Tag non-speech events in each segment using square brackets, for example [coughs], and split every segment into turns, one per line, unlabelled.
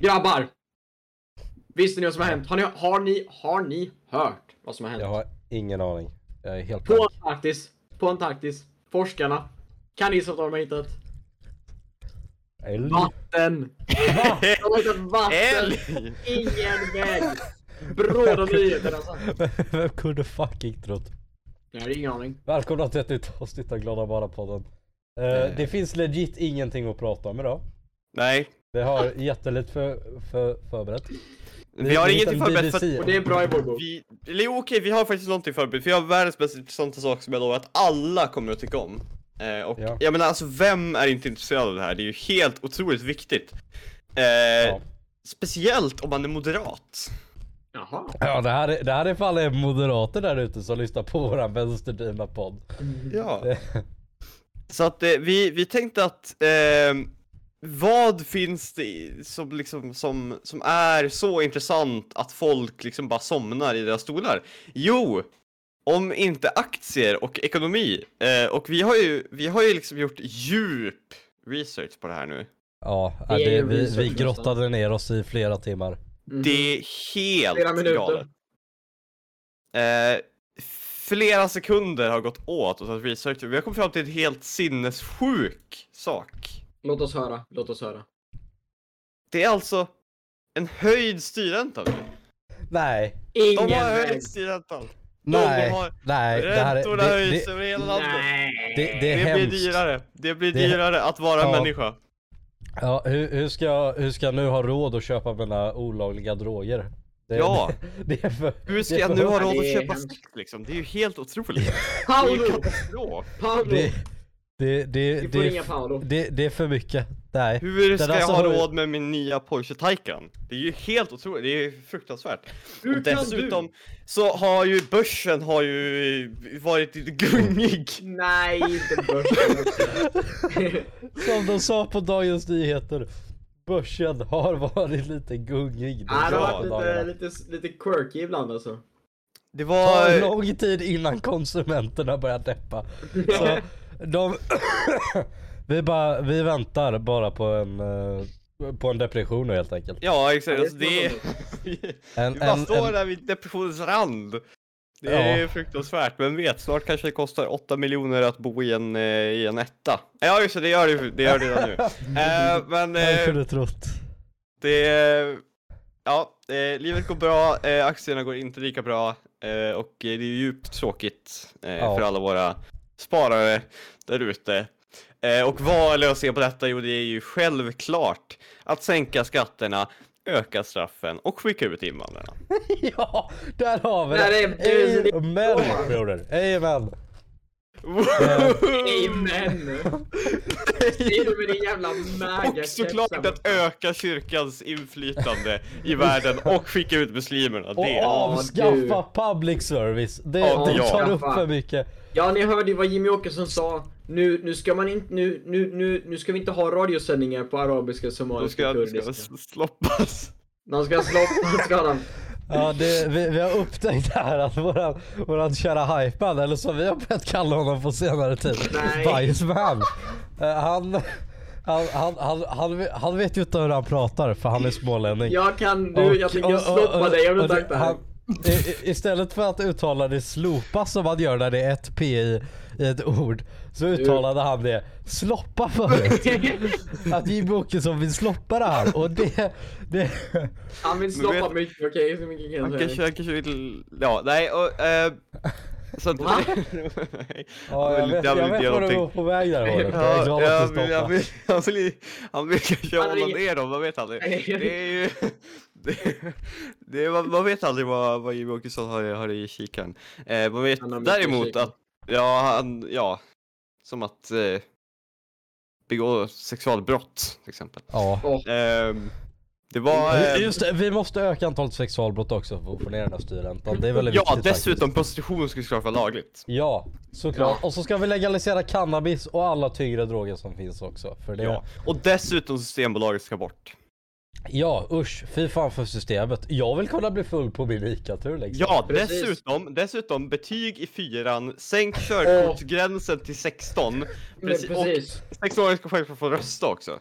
Grabbar! Visste ni vad som har hänt? Har ni, har ni, har ni hört vad som har hänt?
Jag har ingen aning. Jag är helt
På
blank.
Antarktis, på Antarktis, forskarna, kan ni gissa vad de har hittat?
Älg?
Vatten!
Va?
De har hittat [laughs] vatten!
Älg!
Ingen väg! Bråda nyheter alltså. [laughs]
Vem kunde fucking trott?
Jag har ingen aning.
Välkomna till ett nytt avsnitt av Glada Bara-podden. Eh. det finns legit ingenting att prata om idag.
Nej,
Det har jättelite för, för, förberett.
vi har
det
ingenting förberett för att
Och det är bra i vår bok.
vi... Eller okej, vi har faktiskt någonting förberett. Vi har världens mest intressanta sak som jag lovar att alla kommer att tycka om. Eh, och
Ja.
jag menar alltså, vem är inte intresserad av det här? Det är ju helt otroligt viktigt. Eh,
Ja.
Speciellt om man är moderat.
Jaha.
Ja det här är, det här är ifall det är moderater där ute som lyssnar på våran vänsterdrivna podd.
Ja. [laughs] Så att eh, vi, vi tänkte att eh, vad finns det som liksom som, som är så intressant att folk liksom bara somnar i deras stolar? Jo, om inte aktier och ekonomi. Eh, och vi har ju, vi har ju liksom gjort djup research på det här nu.
Ja,
Det är
det, vi, vi grottade ner oss i flera timmar.
Mhm.
Det är helt
Flera minuter.
galet. Eh, flera sekunder har gått åt och research. Vi har kommit fram till en helt sinnessjuk sak.
Låt oss höra, låt oss höra.
Det är alltså en höjd styrränta nu.
Nej,
De
Ingen
har
väg.
höjt styrräntan.
nej,
har-
nej. Det här är,
Räntorna
det,
höjs
det,
över hela landet.
Nej.
det, det är
Det blir
hemskt.
dyrare. Det blir
Det-
dyrare att vara
Ja.
människa.
Ja, hur, hur, ska jag, hur ska jag nu ha råd att köpa mina olagliga droger? Det,
Ja.
Det, [laughs] det är för,
Hur ska
det
jag nu ha råd
det
att köpa sex liksom? Det är ju helt otroligt. [laughs] Det
Paolo!
katastrof.
Paolo!
Det, det, det,
Vi får
det,
ringa Paolo.
det, det är för mycket. Nej.
Hur
Den
ska jag ha
har
råd med min nya Porsche Taycan? Det är ju helt otroligt, det är ju fruktansvärt.
Hur
och
kan
dessutom så har ju börsen har ju varit lite gungig.
Nej, inte börsen. [laughs]
Som de sa på Dagens Nyheter. Börsen har varit lite gungig. de
Nej, det har
senaste
varit
dagarna.
lite, lite, lite quirky ibland alltså.
Det
tar
var...
lång tid innan konsumenterna börjar deppa. [laughs] Så de... [coughs] vi, bara, vi väntar bara på en, eh, på en depression nu helt enkelt.
Ja exakt, alltså, det är... [laughs]
En,
Vi bara
en,
står
en,
där vid depressionens rand. Det är
Ja.
fruktansvärt, men vet, snart kanske det kostar 8 miljoner att bo i en, eh, i en etta. Ja just det, det gör det, det gör det redan nu. [laughs] Eh, men
jag kunde trott.
det... Ja, eh, livet går bra, eh, aktierna går inte lika bra eh, och det är djupt tråkigt
Ja.
för alla våra sparare där ute. Eh, och vad är lösningen på detta? Jo, det är ju självklart att sänka skatterna, öka straffen och skicka ut invandrarna. [laughs]
ja, där har vi
det är-
Amen broder. Amen.
Amen! Du med din jävla
Och såklart att öka kyrkans inflytande i världen och skicka ut muslimerna.
Och
Det.
avskaffa public service. Det,
Ja,
det
ja.
tar upp för mycket.
Ja, ni hörde ju vad Jimmy Åkesson sa. Nu, nu ska man inte, nu, nu, nu, nu ska vi inte ha radiosändningar på arabiska,
Då
somaliska,
ska, då
kurdiska.
ska sloppas.
De ska sloppa, ska de.
Ja, det, vi, vi har upptäckt här att våran, våran kära hypeman, eller som vi har börjat kalla honom på senare tid,
Nej.
Bajsman. Eh, han, han, han, han, han, han vet ju inte hur han pratar för han är smålänning.
Jag kan, du, jag tänker sloppa dig om du
och-
sagt det här.
han- i- i- Istället för att uttala det slopa som man gör när det är ett p i, i ett ord så uttalade han det sloppa förut. [laughs] Att Jimmie Åkesson vill sloppa det här och det, det
Han vill sloppa
vet-
mycket, okej? så mycket kan
Han kanske,
säga.
han kanske vill, ja, nej och, eh, så att,
Va?
nej. [laughs]
Ja,
Han
jag vet, jag vet vad du var på väg där Håret. Jag är
Ja,
glad
ja,
att du
han,
stoppade.
vill, han, kanske hålla ner dem, man vet aldrig. Det är ju, [laughs] det, det man, man vet aldrig vad, vad Jimmie Åkesson har, har i kikaren. Eh, man vet däremot att, ja, han, ja, som att eh, begå sexualbrott till exempel.
Ja.
Ehm, det var... eh,
Just det, vi måste öka antalet sexualbrott också för att få ner den här styrräntan. Det är väldigt
ja,
viktigt
dessutom
faktiskt.
prostitution skulle såklart vara lagligt.
Ja, såklart.
Ja.
Och så ska vi legalisera cannabis och alla tyngre droger som finns också. För det,
Ja. Och dessutom Systembolaget ska bort.
Ja, usch. Fy fan för systemet. Jag vill kunna bli full på min ICA-tur liksom.
Ja,
Precis.
dessutom, dessutom betyg i fyran, sänk körkortsgränsen till 16. Precis,
precis.
Och 16-åringar ska självklart få rösta också.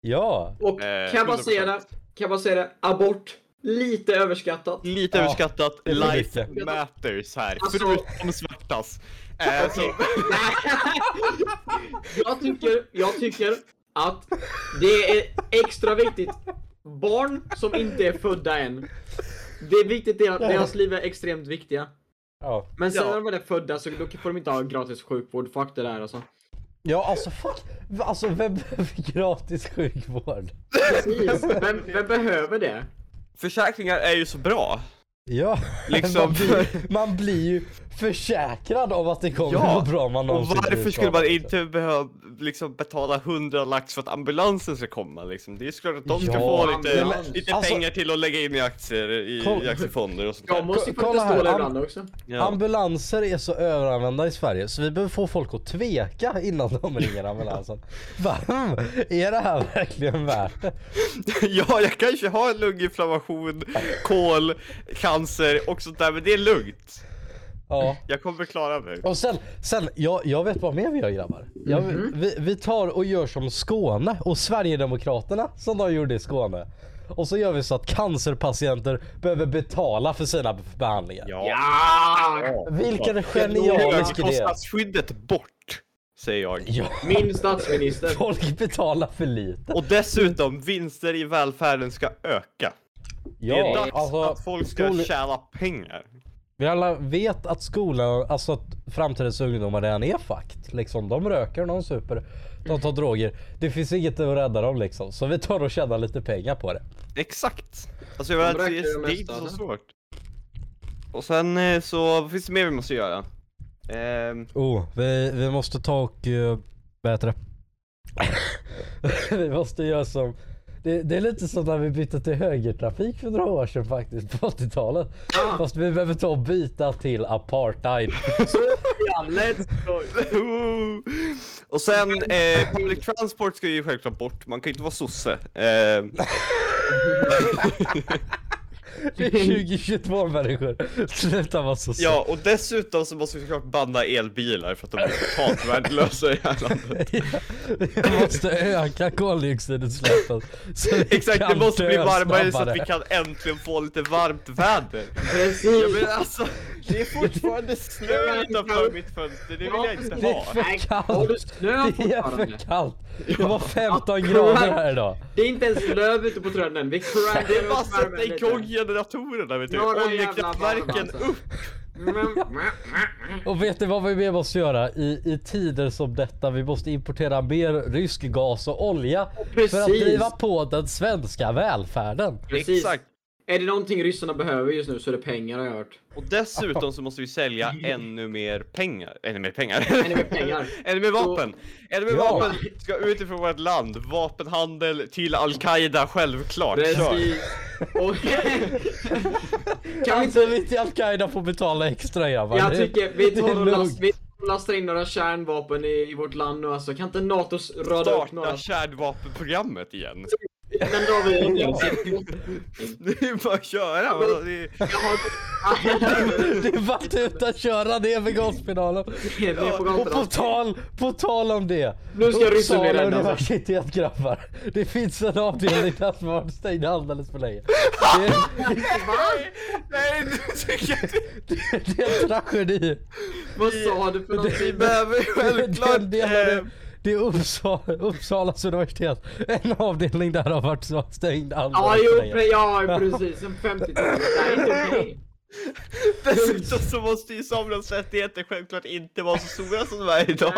Ja.
Och
Eh,
kan
100%.
säga det? kan man säga det, abort, lite överskattat.
Lite
Ja,
överskattat, life
lite.
matters här.
Alltså-
Förutom svärtas. Eh, så, [laughs]
jag, tycker, jag tycker att det är extra viktigt. Barn som inte är födda än. Det är viktigt, deras, deras liv är extremt viktiga.
Ja.
Men sen
Ja.
när de väl är födda så då får de inte ha gratis sjukvård. Fuck det där alltså.
Ja alltså fuck, alltså vem behöver gratis sjukvård?
Precis. Vem, vem behöver det?
försäkringar är ju så bra.
Ja,
Liksom-
man, blir, man blir ju försäkrad om att det kommer
Ja,
bra om man
Och
någonsin
varför
blir
skulle man inte behöva liksom betala 100 lax för att ambulansen ska komma liksom? Det är såklart att de ska
Ja,
få lite,
ambulans.
lite
Alltså-
pengar till att lägga in i aktier, i,
Kolla-
i aktiefonder och sånt
Jag måste ju
Kolla här,
ibland också.
Ja.
Ambulanser är så överanvända i Sverige så vi behöver få folk att tveka innan de ringer ambulansen. [laughs] Va? Är det här verkligen värt det? [laughs]
ja, jag kanske har en lunginflammation, kol, cancer och sånt där, men det är lugnt.
Ja.
Jag kommer klara mig.
Och sen, sen jag, jag vet vad mer vi gör grabbar. Jag, vi, vi tar och gör som Skåne och Sverigedemokraterna som de gjorde i Skåne. Och så gör vi så att cancerpatienter behöver betala för sina behandlingar.
Ja!
Vilken genialisk idé.
Högkostnadsskyddet bort, säger jag.
Ja,
Min statsminister.
folk betalar för lite.
Och dessutom, vinster i välfärden ska öka. Det är
Ja,
dags
alltså,
att folk ska
skol-
tjäna pengar.
Vi alla vet att skolan, alltså att framtidens ungdomar redan är fakt. Liksom, de röker, de super, de tar droger. Det finns inget att rädda dem liksom. Så vi tar och tjänar lite pengar på det.
Exakt. Alltså jag vet,
De
det,
det
det är inte så
eller?
svårt. Och sen eh, så, vad finns det mer vi måste göra? Ehm,
Oh, vi, vi måste ta och, uh, vad heter det? [laughs] vi måste göra som, det, det är lite som när vi bytte till högertrafik för några år sedan faktiskt på 80-talet.
Ah.
Fast vi behöver ta och byta till apartheid.
Så ja, let's go.
och sen, eh, public transport ska ju självklart bort, man kan ju inte vara sosse. Ehm,
Det är 2022 människor. Sluta vara så
ja, och dessutom så måste vi såklart banna elbilar för att de är totalt värdelösa i det här landet. [laughs]
Vi måste öka koldioxidutsläppen.
Exakt, det måste bli varmare så att vi kan äntligen få lite varmt väder. Ja
Precis.
men alltså, det är fortfarande snö utanför mitt fönster, det vill jag inte
Det är
ha.
för kallt. Det är för kallt. Det var 15
Ja,
grader här idag.
Det är inte ens löv ute på träden än. Vi crackar
Det är bara att sätta igång generatorerna vet du, oljekraftverken
alltså.
upp!
Och vet du vad vi mer måste göra i, i tider som detta? Vi måste importera mer rysk gas och olja för att
Precis.
driva på den svenska välfärden.
Precis.
Exakt.
Är det någonting ryssarna behöver just nu så är det pengar har jag hört.
Och dessutom så måste vi sälja [laughs] ännu mer pengar, ännu mer pengar.
Ännu mer pengar. [laughs]
Ännu mer vapen! Ännu mer
Ja.
vapen ska ut ifrån vårt land. Vapenhandel till Al-Qaida, självklart.
Precis. [laughs] Och kan vi
Alltså
inte...
vi Al-Qaida får betala extra grabbar.
Jag tycker vi tar och
lugnt.
last, vi lastar in några kärnvapen i, i vårt land nu alltså. Kan inte NATO rada upp några?
Starta kärnvapenprogrammet igen.
Den dagen vi [laughs]
Det är bara att köra. vadå, det är-
har... [laughs]
Det är bara att tuta köra ner med gaspedalen.
Det är på
Och på tal, på tal om det.
Nu ska ryssen bli
Uppsala
rädda, alltså.
universitet grabbar. Det finns en avdelning där som har varit stängd alldeles för länge. [laughs] Det är,
Nej, nu tycker jag inte-
det är en tragedi.
Vad sa du för
Vi
någonting?
behöver självklart...
Den delen är-
eh,
Det är Uppsala, Uppsalas universitet. En avdelning där har varit så stängd
Ja, jo, ja precis. Sen 50-talet. Det är inte okej.
Dessutom så måste ju samernas rättigheter självklart inte vara så stora som de är idag.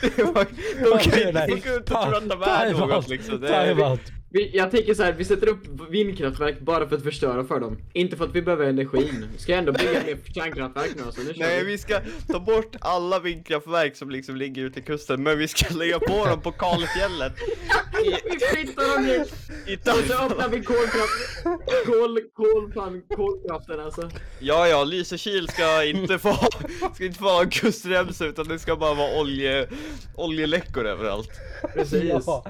Det var, de kan inte och
ta-
tro att de är något liksom. Det är.
Vi, jag tänker så här, vi sätter upp vindkraftverk bara för att förstöra för dem. Inte för att vi behöver energin. Ska jag ändå bygga mer kärnkraftverk nu alltså? Nu kör
nej,
vi.
vi ska ta bort alla vindkraftverk som liksom ligger ute i kusten, men vi ska lägga på dem på kalfjället. [laughs]
Vi flyttar dem!
I
Och så öppnar vi kolkraft... Kol... Kol... Fan, kolkraften alltså.
Ja, ja, Lysekil ska inte få ska inte få ha en kustremsa utan det ska bara vara olje, oljeläckor överallt.
Precis.
Ja.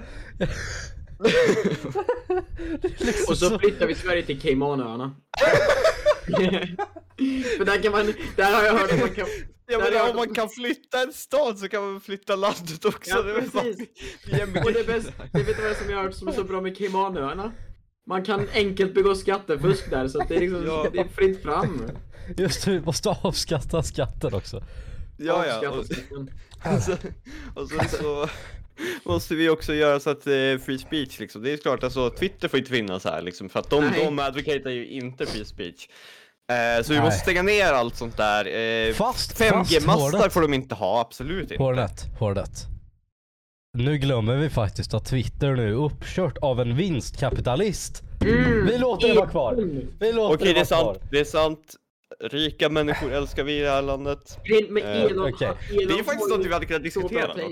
[laughs] Liksom
Och så flyttar vi Sverige till Caymanöarna. [laughs] För där kan man... Där har jag hört att man kan...
Ja men om man kan flytta en stad så kan man flytta landet också.
Ja,
det
precis. Och det bästa, det vet du vad som jag har hört som är så bra med Caymanöarna? Man kan enkelt begå skattefusk där så att det är liksom,
Ja.
det är fritt fram.
Just det, vi måste avskatta skatten också.
Ja, ja. Och,
skatten.
och, så, och sen så [laughs] måste vi också göra så att eh, free speech liksom. Det är klart alltså Twitter får inte finnas här liksom för att de,
Nej.
de advocatar ju inte free speech. Eh, så vi
Nej.
måste stänga ner allt sånt där. Eh,
Fast,
5G-mastar
fast
får de inte ha, absolut inte.
Hårdrätt, hårdrätt. Nu glömmer vi faktiskt att Twitter nu är uppkört av en vinstkapitalist.
Mm.
Vi låter det vara kvar. Vi låter
Okej, det är
vara kvar.
sant. Det är sant. Rika människor älskar vi i det här landet.
Grejen med
Eh,
Elon,
okej.
Det är ju faktiskt något vi hade kunnat diskutera. då.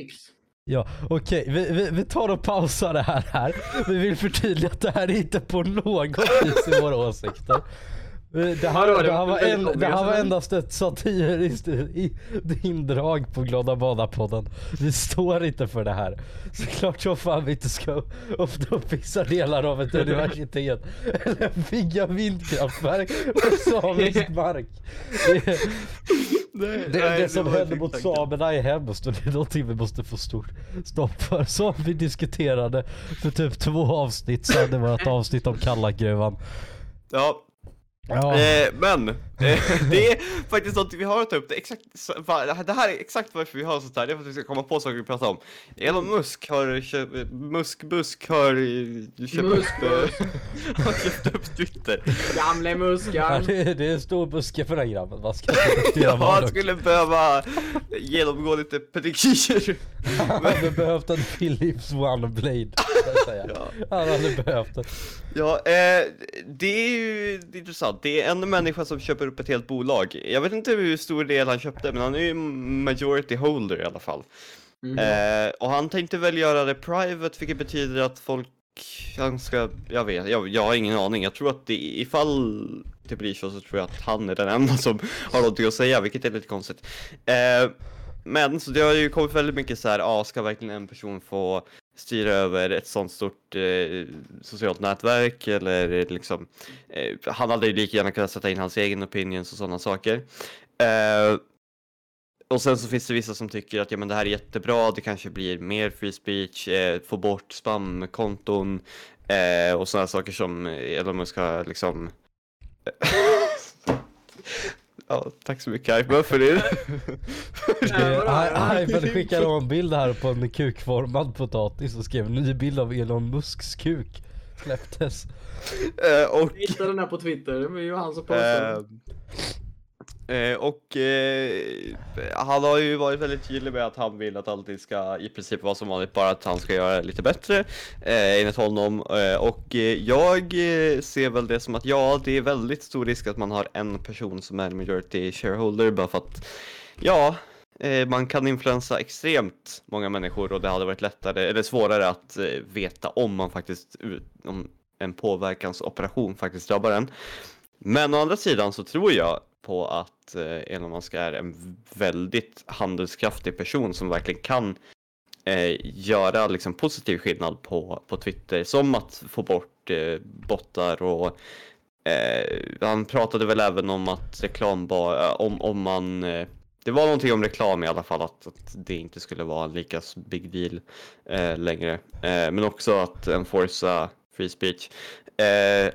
Ja, okej, vi, vi, vi tar och pausar det här här. Vi vill förtydliga att det här är inte på något vis i våra åsikter. Vi- Det här, det
det
här,
var
en, det här var endast ett satiriskt i- indrag på Glada Bada-podden. Vi står inte för det här. Såklart så fan vi inte ska öppna upp vissa delar av ett [laughs] universitet eller bygga vindkraftverk på samisk [laughs] mark. Det, det,
nej,
det som händer mot samerna är hemskt och det är någonting vi måste få stort stopp för. Som vi diskuterade för typ två avsnitt sedan. Det var ett avsnitt om Kallakgruvan.
Ja,
Ja,
Eh, men, [laughs] det är faktiskt något vi har att ta upp. Det, är exakt, det här är exakt varför vi har sånt här. Det är för att vi ska komma på saker vi pratar om. Elon Musk har köpt, Musk Busk har köpt
Musk [laughs]
upp, har köpt upp Twitter.
Gamle
ja,
muskan.
det, är- det är en stor buske för den grabben. Man ska [laughs]
Ja, han skulle behöva genomgå lite pedikyr.
Han hade behövt en Philips One Blade.
Ja.
Han hade behövt det.
Ja, eh, det är ju intressant. Det är en människa som köper upp ett helt bolag. Jag vet inte hur stor del han köpte, men han är ju majority holder i alla fall.
Mm.
Eh, och han tänkte väl göra det private, vilket betyder att folk, han ska, jag vet, jag, jag har ingen aning. Jag tror att det, ifall det blir så så tror jag att han är den enda som har någonting att säga, vilket är lite konstigt. Eh, men så det har ju kommit väldigt mycket så här, ah, ska verkligen en person få styra över ett sånt stort eh, socialt nätverk eller liksom, eh, han hade ju lika gärna kunnat sätta in hans egen opinions och sådana saker. Eh, och sen så finns det vissa som tycker att ja, men det här är jättebra, det kanske blir mer free speech, eh, få bort spamkonton eh, och sådana saker som Elon Musk har liksom [laughs] Ja, tack så mycket Ivar för det. [laughs]
Ivan skickade en bild här på en kukformad potatis och skrev ny bild av Elon Musks kuk. Släpptes. [laughs]
Eh, och
Jag hittade den här på Twitter, det var ju han som postade.
Eh, eh, och eh, han har ju varit väldigt tydlig med att han vill att allting ska i princip vara som vanligt, bara att han ska göra det lite bättre eh, enligt honom. Eh, och eh, jag ser väl det som att ja, det är väldigt stor risk att man har en person som är majority shareholder bara för att ja, Eh, man kan influensa extremt många människor och det hade varit lättare eller svårare att eh, veta om man faktiskt om en påverkansoperation faktiskt drabbar en. Men å andra sidan så tror jag på att eh, Elon Musk är en väldigt handelskraftig person som verkligen kan eh, göra liksom positiv skillnad på, på Twitter. Som att få bort eh, bottar och eh, han pratade väl även om att reklam bara, eh, om, om man eh, det var någonting om reklam i alla fall, att, att det inte skulle vara en lika big deal eh, längre. Eh, men också att enforca free speech. Eh,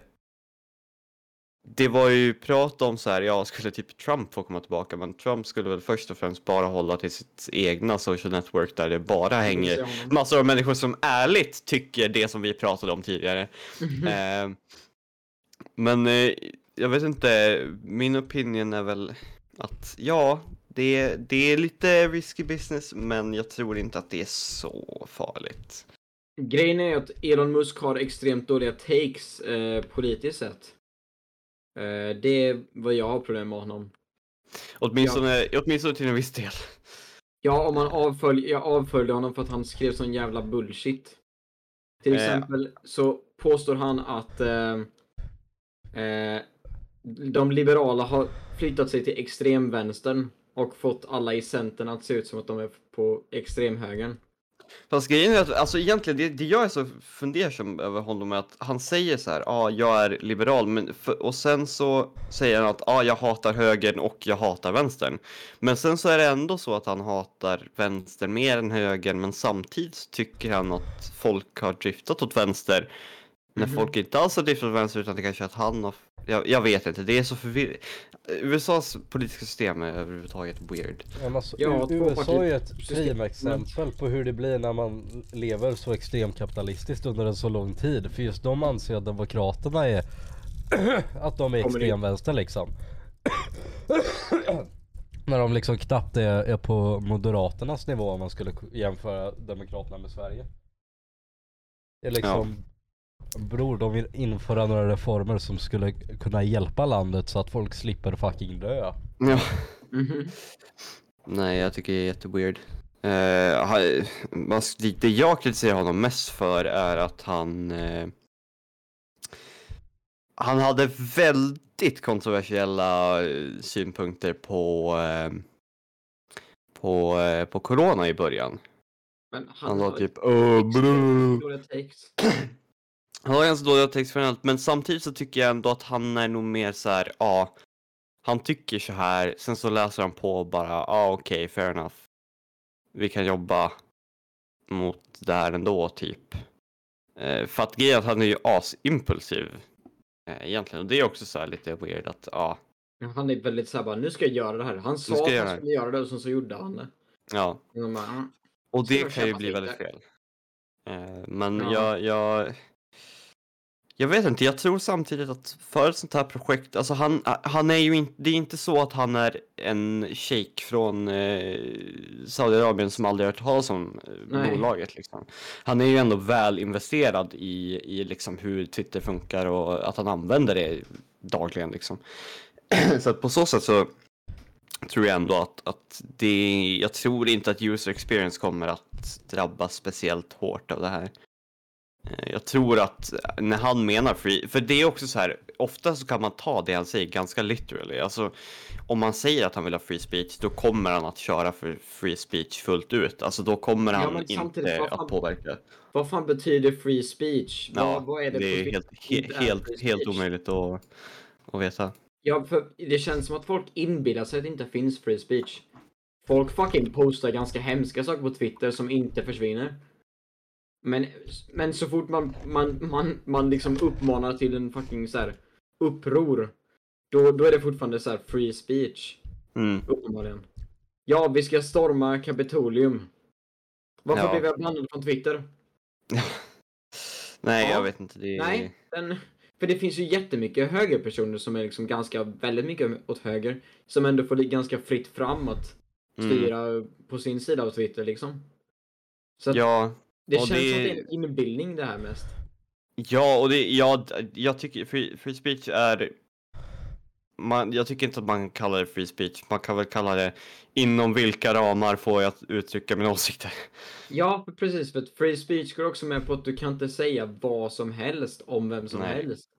det var ju prat om så här, ja skulle typ Trump få komma tillbaka, men Trump skulle väl först och främst bara hålla till sitt egna social network där det bara hänger massor av människor som ärligt tycker det som vi pratade om tidigare. [laughs] Eh, men eh, jag vet inte, min opinion är väl att ja, det, det är lite risky business, men jag tror inte att det är så farligt.
Grejen är att Elon Musk har extremt dåliga takes eh, politiskt sett. Eh, det är vad jag har problem med honom.
Åtminstone, åtminstone till en viss del.
Ja, om man avfölj, jag avföljde honom för att han skrev sån jävla bullshit. Till
Eh.
exempel så påstår han att eh, eh, de liberala har flyttat sig till extremvänstern och fått alla i Centern att se ut som att de är på extremhögern.
Fast grejen är att, alltså egentligen, det, det jag är så fundersam över honom är att han säger så här, ja, ah, jag är liberal, men för, och sen så säger han att, ja, ah, jag hatar högern och jag hatar vänstern. Men sen så är det ändå så att han hatar vänstern mer än högern, men samtidigt tycker han att folk har driftat åt vänster när
Mhm.
folk inte alls har driftat åt vänster utan det kanske är att han har... Jag, jag vet inte, det är så förvirrande. USAs politiska system är överhuvudtaget weird.
Men alltså,
Ja,
USA är ett primexempel på hur det blir när man lever så extremkapitalistiskt under en så lång tid. För just de anser att demokraterna är [clears throat] att de är extremvänster liksom. [clears throat] när de liksom knappt är, är på moderaternas nivå om man skulle jämföra demokraterna med Sverige. Det är liksom Bror, de vill införa några reformer som skulle kunna hjälpa landet så att folk slipper fucking dö.
Ja.
Mhm.
Nej, jag tycker det är jätteweird. Uh, det- jag kritiserar honom mest för är att han eh, Han hade väldigt kontroversiella eh, synpunkter på eh, på, på corona i början.
Men
Han
han
var
har
typ "Åh, brr." [clears throat] Han har ganska dåliga text generellt, men samtidigt så tycker jag ändå att han är nog mer så här, ja, han tycker så här, sen så läser han på och bara, ja okej, fair enough. Vi kan jobba mot det här ändå, typ. Eh, för att grejen är att han är ju asimpulsiv. Eh, egentligen, och det är också så här lite weird att, ja,
Han är väldigt såhär bara, nu ska jag göra det här. Han sa att han
göra
skulle göra det och sen så gjorde han det.
ja.
Och de bara, "Mm."
Och det kan ju bli väldigt fel. Eh, men
Ja.
jag, jag, jag vet inte, jag tror samtidigt att för ett sånt här projekt, alltså han, han är ju inte, det är inte så att han är en shejk från eh, Saudiarabien som aldrig hört talas om eh,
Nej.
bolaget liksom. Han är ju ändå väl investerad i, i liksom hur Twitter funkar och att han använder det dagligen liksom. [clears throat] så att på så sätt så tror jag ändå att, att det, jag tror inte att user experience kommer att drabbas speciellt hårt av det här. Eh, Jag tror att när han menar free, för det är också så här, ofta så kan man ta det han säger ganska literally. Alltså, om man säger att han vill ha free speech, då kommer han att köra för free speech fullt ut. Alltså då kommer
Ja,
han
samtidigt,
inte
fan-
att påverka.
Vad fan betyder free speech?
Ja,
vad, vad är det,
det är helt, he, helt, helt omöjligt att, att veta.
Ja, för det känns som att folk inbillar sig att det inte finns free speech. Folk fucking postar ganska hemska saker på Twitter som inte försvinner. Men, men så fort man, man, man, man liksom uppmanar till en fucking så här uppror, då, då är det fortfarande så här free speech.
Mm.
Uppenbarligen. Ja, vi ska storma Kapitolium. Varför
Ja.
blev jag bannad från Twitter? [laughs]
Nej,
Ja.
jag vet inte. Det.
Nej, den, för det finns ju jättemycket högerpersoner som är liksom ganska, väldigt mycket åt höger. Som ändå får det ganska fritt fram att
Mm.
styra på sin sida av Twitter liksom. Så att
Ja,
det känns
det-
som att det är en inbildning det här mest.
Ja, och det, ja, jag tycker free, free speech är man, jag tycker inte att man kan kalla det free speech, man kan väl kalla det inom vilka ramar får jag uttrycka mina åsikter.
Ja, precis. För free speech går också med på att du kan inte säga vad som helst om vem som
Nej.
helst.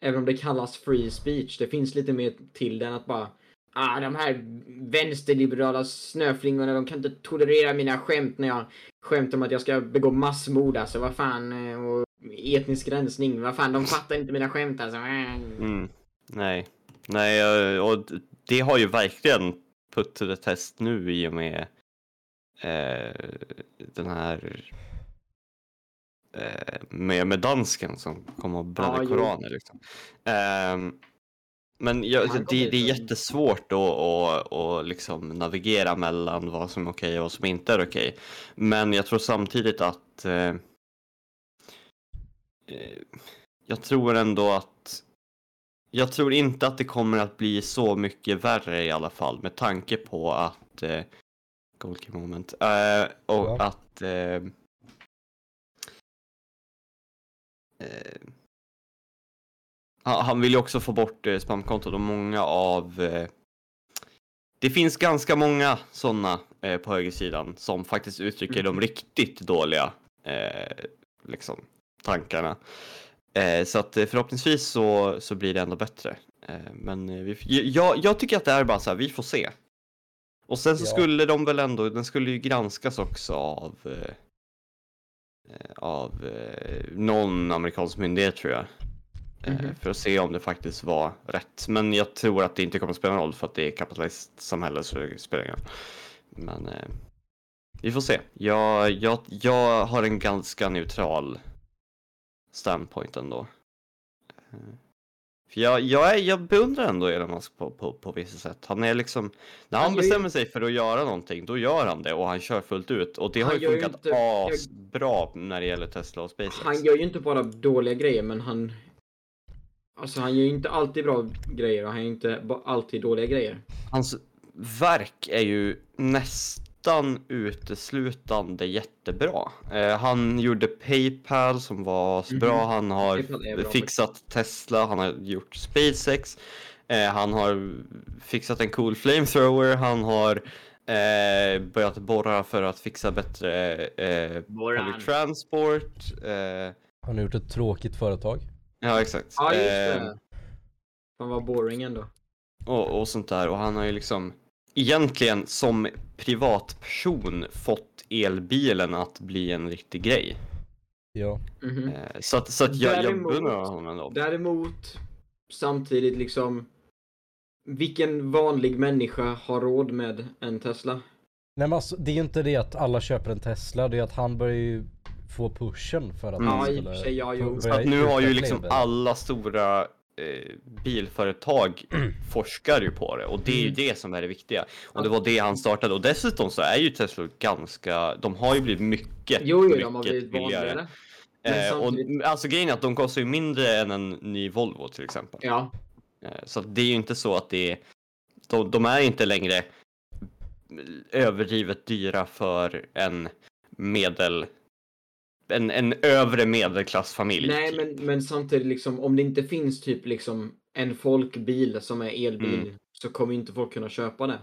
Även om det kallas free speech. Det finns lite mer till den att bara Ah, de här vänsterliberala snöflingorna, de kan inte tolerera mina skämt när jag skämtar om att jag ska begå massmord alltså, vad fan, eh, och etnisk rensning, vad fan, de fattar inte mina skämt alltså.
Mm. Nej, nej, eh, och det har ju verkligen put to the test nu i och med eh, den här eh, med, med dansken som kom och brände
Ja,
koraner liksom. Ehm, men jag,
kom
det, det är jättesvårt att, att, att liksom navigera mellan vad som är okej och vad som inte är okej. Men jag tror samtidigt att eh, eh, jag tror ändå att jag tror inte att det kommer att bli så mycket värre i alla fall med tanke på att eh, Gold moment eh, och
Ja.
att eh, eh, han han vill ju också få bort eh, spamkontot och många av eh, det finns ganska många sådana eh, på högersidan som faktiskt uttrycker de riktigt dåliga eh, liksom, tankarna. Eh, så att eh, förhoppningsvis så, så blir det ändå bättre. Men vi, jag, jag tycker att det är bara så här, vi får se. Och sen så
Ja.
skulle de väl ändå, den skulle ju granskas också av av eh, någon amerikansk myndighet tror jag.
Mhm.
För att se om det faktiskt var rätt. Men jag tror att det inte kommer att spela någon roll för att det är kapitalistsamhälle så det spelar ingen roll. Men eh, vi får se. Jag, jag, jag har en ganska neutral standpoint ändå. Eh, För jag, jag, är, jag beundrar ändå Elon Musk på, på, på vissa sätt. Han är liksom, när han
Han gör ju-
bestämmer sig för att göra någonting, då gör han det och han kör fullt ut. Och det har
Han gör ju
funkat
inte- jag-
asbra när det gäller Tesla och SpaceX.
Han gör ju inte bara dåliga grejer, men han... Alltså han gör ju inte alltid bra grejer och han gör inte alltid dåliga grejer.
Hans verk är ju nästan uteslutande jättebra. Eh, han gjorde Paypal som var
Mhm.
bra. Han har
bra
fixat Tesla. Han har gjort SpaceX. Eh, han har fixat en cool flamethrower. Han har eh, börjat borra för att fixa bättre eh, public transport. Eh,
Han har gjort ett tråkigt företag.
Ja, exakt.
Ja, just
Eh,
det. Han var boring ändå.
och, och sånt där och han har ju liksom egentligen som privatperson fått elbilen att bli en riktig grej.
Ja.
Mhm.
Eh, Så att, så att jag, jag
Däremot-
beundrar honom ändå.
Däremot, samtidigt liksom... Vilken vanlig människa har råd med en Tesla?
Nej men alltså, det är ju inte det att alla köper en Tesla, det är att han börjar ju få pushen för att
Mm.
Ja, och
skulle
sig, ja, jo.
Så att nu har ju liksom alla stora eh, bilföretag [clears throat] forskar ju på det och det är ju
Mm.
det som är det viktiga. Och det var det han startade och dessutom så är ju Tesla ganska, de har ju blivit mycket,
Jo, jo,
mycket
de har blivit vanligare. Men
Eh, och, alltså grejen är att de kostar ju mindre än en ny Volvo till exempel.
Ja,
Eh, Så att det är ju inte så att det är, de, de är inte längre överdrivet dyra för en medel, en, en övre medelklassfamilj.
nej
typ.
men, men samtidigt liksom om det inte finns typ liksom en folkbil som är elbil
Mm.
så kommer inte folk kunna köpa det.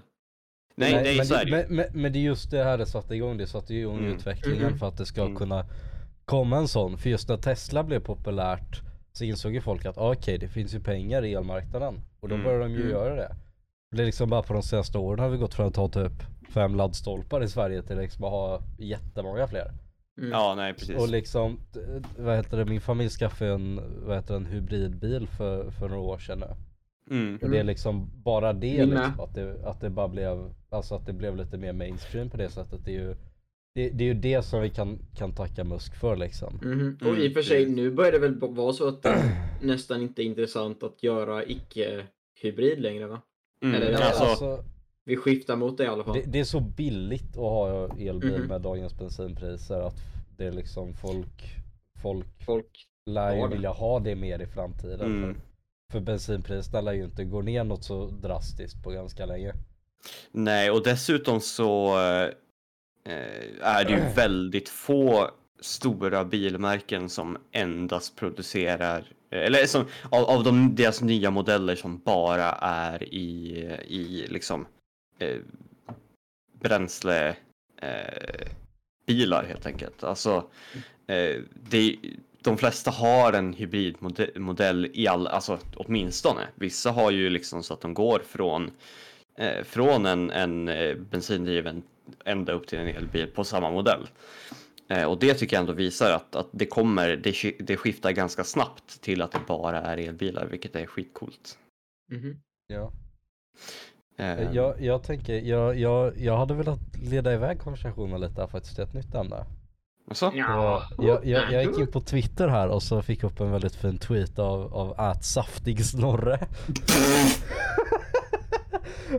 nej, nej,
men,
så är
det,
det
men, men, men det är just det här det satte igång, det satte igång
Mm.
utvecklingen
Mhm.
för att det ska
Mm.
kunna komma en sån. För just när Tesla blev populärt så insåg ju folk att ah, okej det finns ju pengar i elmarknaden. Och då
Mm.
började de ju
Mm.
göra det. Det är liksom bara på de senaste åren har vi gått från att ha typ fem laddstolpar i Sverige till liksom att ha jättemånga fler.
Mm.
Ja, nej precis.
Och liksom, vad heter det, min familj skaffade en, vad heter det, en hybridbil för, för några år sedan nu.
Mm.
Och det är liksom bara det liksom, att det, att det bara blev, alltså att det blev lite mer mainstream på det sättet. Det är ju det, det är ju det som vi kan, kan tacka Musk för liksom.
Mhm. Och
Mm,
i och för sig,
precis.
nu börjar det väl vara så att det [clears throat] nästan inte är intressant att göra icke-hybrid längre va?
Mm.
Eller-
Alltså,
Alltså,
Vi skiftar mot det i alla fall.
det, det är så billigt att ha elbil
Mhm.
med dagens bensinpriser att det är liksom folk, folk
Folk
lär ju vilja ha det mer i framtiden.
Mm.
För, för bensinpriserna lär ju inte gå ner något så drastiskt på ganska länge.
Nej, och dessutom så eh, är det ju [clears throat] väldigt få stora bilmärken som endast producerar, eller som, av, av de, deras nya modeller som bara är i, i liksom eh, bränsle eh, bilar helt enkelt. Alltså, eh, det, de flesta har en hybridmodell modell i all, alltså åtminstone. Vissa har ju liksom så att de går från eh, från en, en eh, bensindriven ända upp till en elbil på samma modell. Eh, och det tycker jag ändå visar att, att det kommer, det, det skiftar ganska snabbt till att det bara är elbilar, vilket är skitcoolt.
Mhm.
Ja.
Eh,
Jag, jag tänker, jag, jag, jag hade velat leda iväg konversationen lite här faktiskt till ett nytt ämne.
alltså?
Ja.
Jag, jag, jag, gick in på Twitter här och så fick upp en väldigt fin tweet av, av att saftig Snorre. [laughs]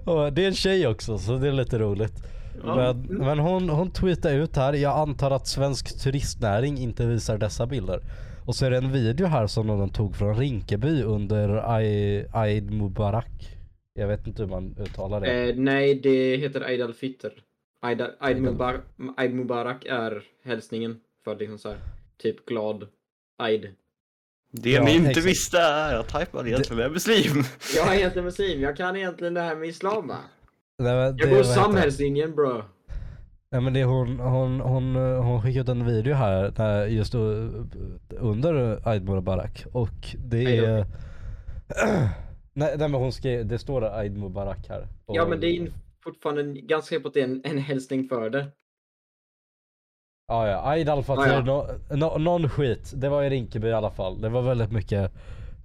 och det är en tjej också så det är lite roligt. Men, men hon, hon tweetade ut här, jag antar att svensk turistnäring inte visar dessa bilder. Och så är det en video här som någon tog från Rinkeby under Ai- Eid Mubarak. Jag vet inte hur man uttalar det.
Eh, nej, det heter Eid al-Fitr. Eid, Eid,
Eid
Mubarak, Eid Mubarak är hälsningen för liksom så här, typ glad Eid.
Det
Ja,
ni inte
exakt.
visste är att Hypan egentligen är muslim. [laughs]
Jag är egentligen muslim, jag kan egentligen det här med islam va?
Nej, men det-
Jag går
det?
samhällslinjen bro.
Nej men det är hon, hon, hon, hon skickade ut en video här när just under Eid Mubarak och det är [clears throat] nej, nej men hon skrev, det står Eid Mubarak här. Och,
Ja men det är fortfarande en- ganska säker på att det är en, en hälsning för det.
Ja ja, Eid al
Ja, ja.
no, no, någon skit. Det var i Rinkeby i alla fall. Det var väldigt mycket,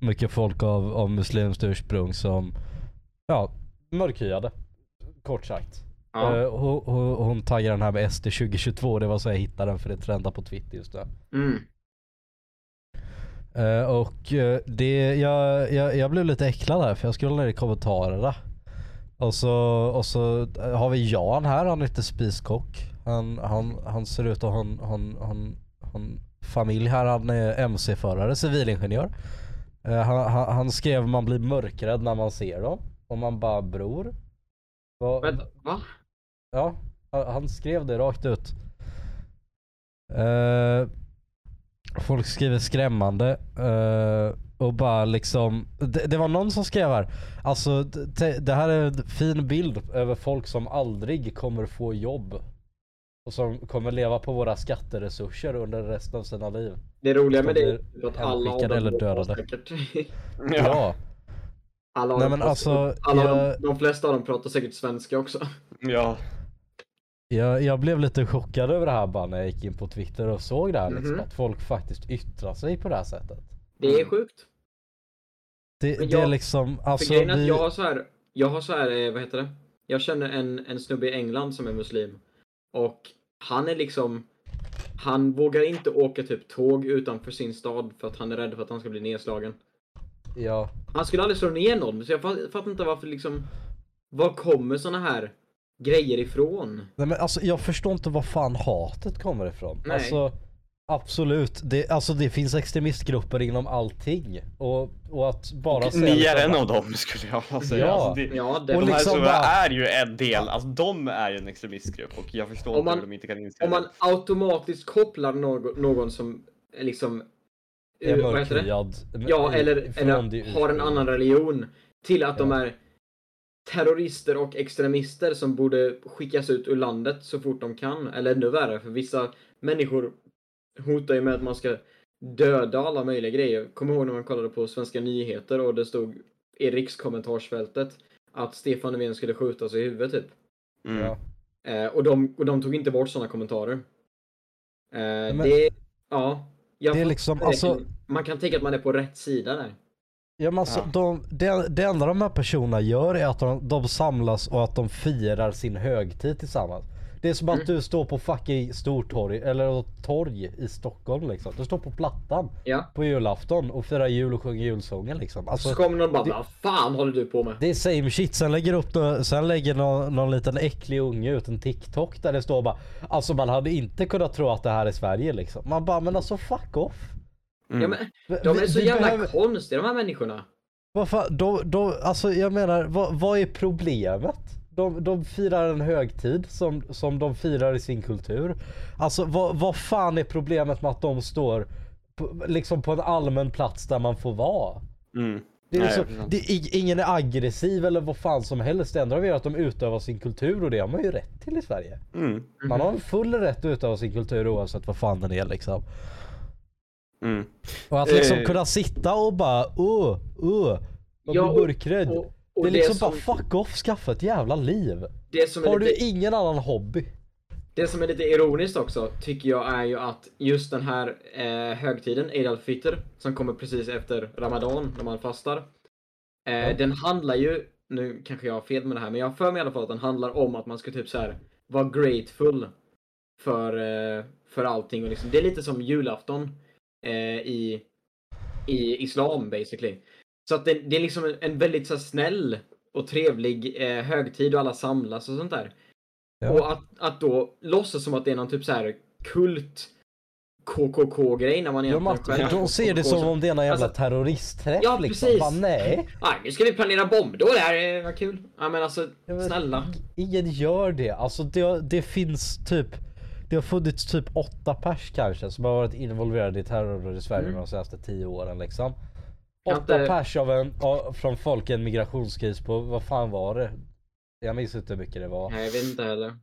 mycket folk av, av muslimskt ursprung som, ja, mörkhyade. Kort sagt.
Ja.
Eh, hon, hon, hon taggade den här med SD 2022, det var så jag hittade den för det trendar på Twitter just nu.
Mm.
Eh, och eh, det, jag, jag, jag blev lite äcklad här för jag scrollade ner i kommentarerna. Och så, och så har vi Jan här, han heter spiskock. Han, han, han ser ut att ha han, han, han familj här, han är MC-förare, civilingenjör. Eh, han, han, han skrev man blir mörkrädd när man ser dem. Och man bara bror. Vad-
Vänta, va?
Ja, han skrev det rakt ut. Folk skriver skrämmande. eh, och bara liksom, det, det var någon som skrev här. Alltså det, det här är en fin bild över folk som aldrig kommer få jobb. Och som kommer leva på våra skatteresurser under resten av sina liv.
Det roliga med det är att alla av dem
eller dödade. [laughs] Ja.
Alla
Nej, men alltså,
alla
jag-
de, de flesta av dem pratar säkert svenska också.
Ja.
Jag, jag blev lite chockad över det här bara när jag gick in på Twitter och såg det här liksom,
Mhm.
att folk faktiskt yttrar sig på det här sättet.
Det är
Mm.
sjukt.
Det,
Men
det är
jag-
liksom, alltså
För att
vi,
jag har så här, jag har så här, eh, vad heter det? Jag känner en, en snubbe i England som är muslim. Och han är liksom, han vågar inte åka typ tåg utanför sin stad för att han är rädd för att han ska bli nedslagen.
ja,
Han skulle aldrig slå ner någon, så jag fatt- fattar inte varför liksom, var kommer såna här grejer ifrån?
nej men alltså jag förstår inte var fan hatet kommer ifrån.
Nej.
Alltså absolut, det, alltså det finns extremistgrupper inom allting. Och, och att bara säga
Ni är en av dem skulle jag säga.
Ja.
Alltså, det,
Ja, det,
de här
liksom
som
bara-
är ju en del, alltså de är ju en extremistgrupp och jag förstår
Om
inte
man-
hur de inte kan inse
om man automatiskt kopplar någon, någon som är liksom,
är
eh,
mörkhyad.
Ja, eller, eller har en annan religion till att de
Ja.
är terrorister och extremister som borde skickas ut ur landet så fort de kan. Eller ännu värre, för vissa människor hotar ju med att man ska döda alla möjliga grejer. Kommer ihåg när man kollade på Svenska nyheter och det stod i rikskommentarsfältet att Stefan Löfven skulle skjutas i huvudet typ.
Mm.
Ja.
Eh, och, de, och de tog inte bort sådana kommentarer. Eh,
men-
det, ja. Jag
Det är liksom, alltså-
Man kan tänka att man är på rätt sida där.
Ja, men alltså,
Ja.
de, det, det enda de här personerna gör är att de, de samlas och att de firar sin högtid tillsammans. Det är som att
Mm.
du står på fucking Stortorg, eller torg i Stockholm liksom. Du står på Plattan
Ja.
på julafton och firar jul och sjunger julsånger liksom.
Så
Alltså,
kommer någon bara,
det-
fan håller du på med?
det är same shit. Sen lägger, upp, sen lägger någon, någon liten äcklig unge ut en TikTok där det står bara Alltså man hade inte kunnat tro att det här är Sverige liksom. Man bara men alltså fuck off.
Mm.
Ja, men,
Vi-
de är
vi-
så
vi
jävla
behöver-
konstiga de här människorna.
Vad fan, de, de, alltså jag menar, vad, vad är problemet? De, de firar en högtid som, som de firar i sin kultur. Alltså vad, vad fan är problemet med att de står på, liksom på en allmän plats där man får vara?
Mm.
Det är,
Nej,
liksom, det är, ingen är aggressiv eller vad fan som helst. Det enda de gör är att de utövar sin kultur och det har man ju rätt till i Sverige.
Mm.
Man har en full rätt att utöva sin kultur oavsett vad fan den är liksom.
Mm.
Och att liksom
Eh.
kunna sitta och bara uh, uh, man
Ja,
blir
och-
mörkrädd.
Och, och
det är
det,
liksom
som,
bara fuck off, skaffa ett jävla liv.
det, som är
Har du
lite,
ingen annan hobby?
det som är lite ironiskt också, tycker jag, är ju att just den här eh, högtiden, Eid al-Fitr, som kommer precis efter Ramadan, när man fastar. Eh,
Ja.
Den handlar ju, nu kanske jag har fel med det här, men jag har för mig i alla fall att den handlar om att man ska typ så här vara grateful för, eh, för allting. Och liksom, det är lite som julafton eh, i, i islam basically. Så att det, det är liksom en, en väldigt så här, snäll och trevlig eh, högtid och alla samlas och sånt där.
Ja.
Och att, att då låtsas som att det är någon typ så här kult KKK-grej när man
De,
egentligen
att,
själv
de ser det som om det är någon jävla
Alltså-
terroristträff
Ja,
liksom.
precis.
Bara, nej. [laughs]
Nej, nu ska vi planera bombdåd här, eh, vad kul. Ja men alltså,
Ja, men-
snälla.
Ingen gör det. Alltså det, det finns typ det har funnits typ åtta pers kanske som har varit involverade i terror i Sverige
Mm.
de senaste tio åren liksom. Åtta
inte-
pers av en, av, från folk i en migrationskris på, vad fan var det? Jag minns inte hur mycket det var.
Nej, jag vet inte heller.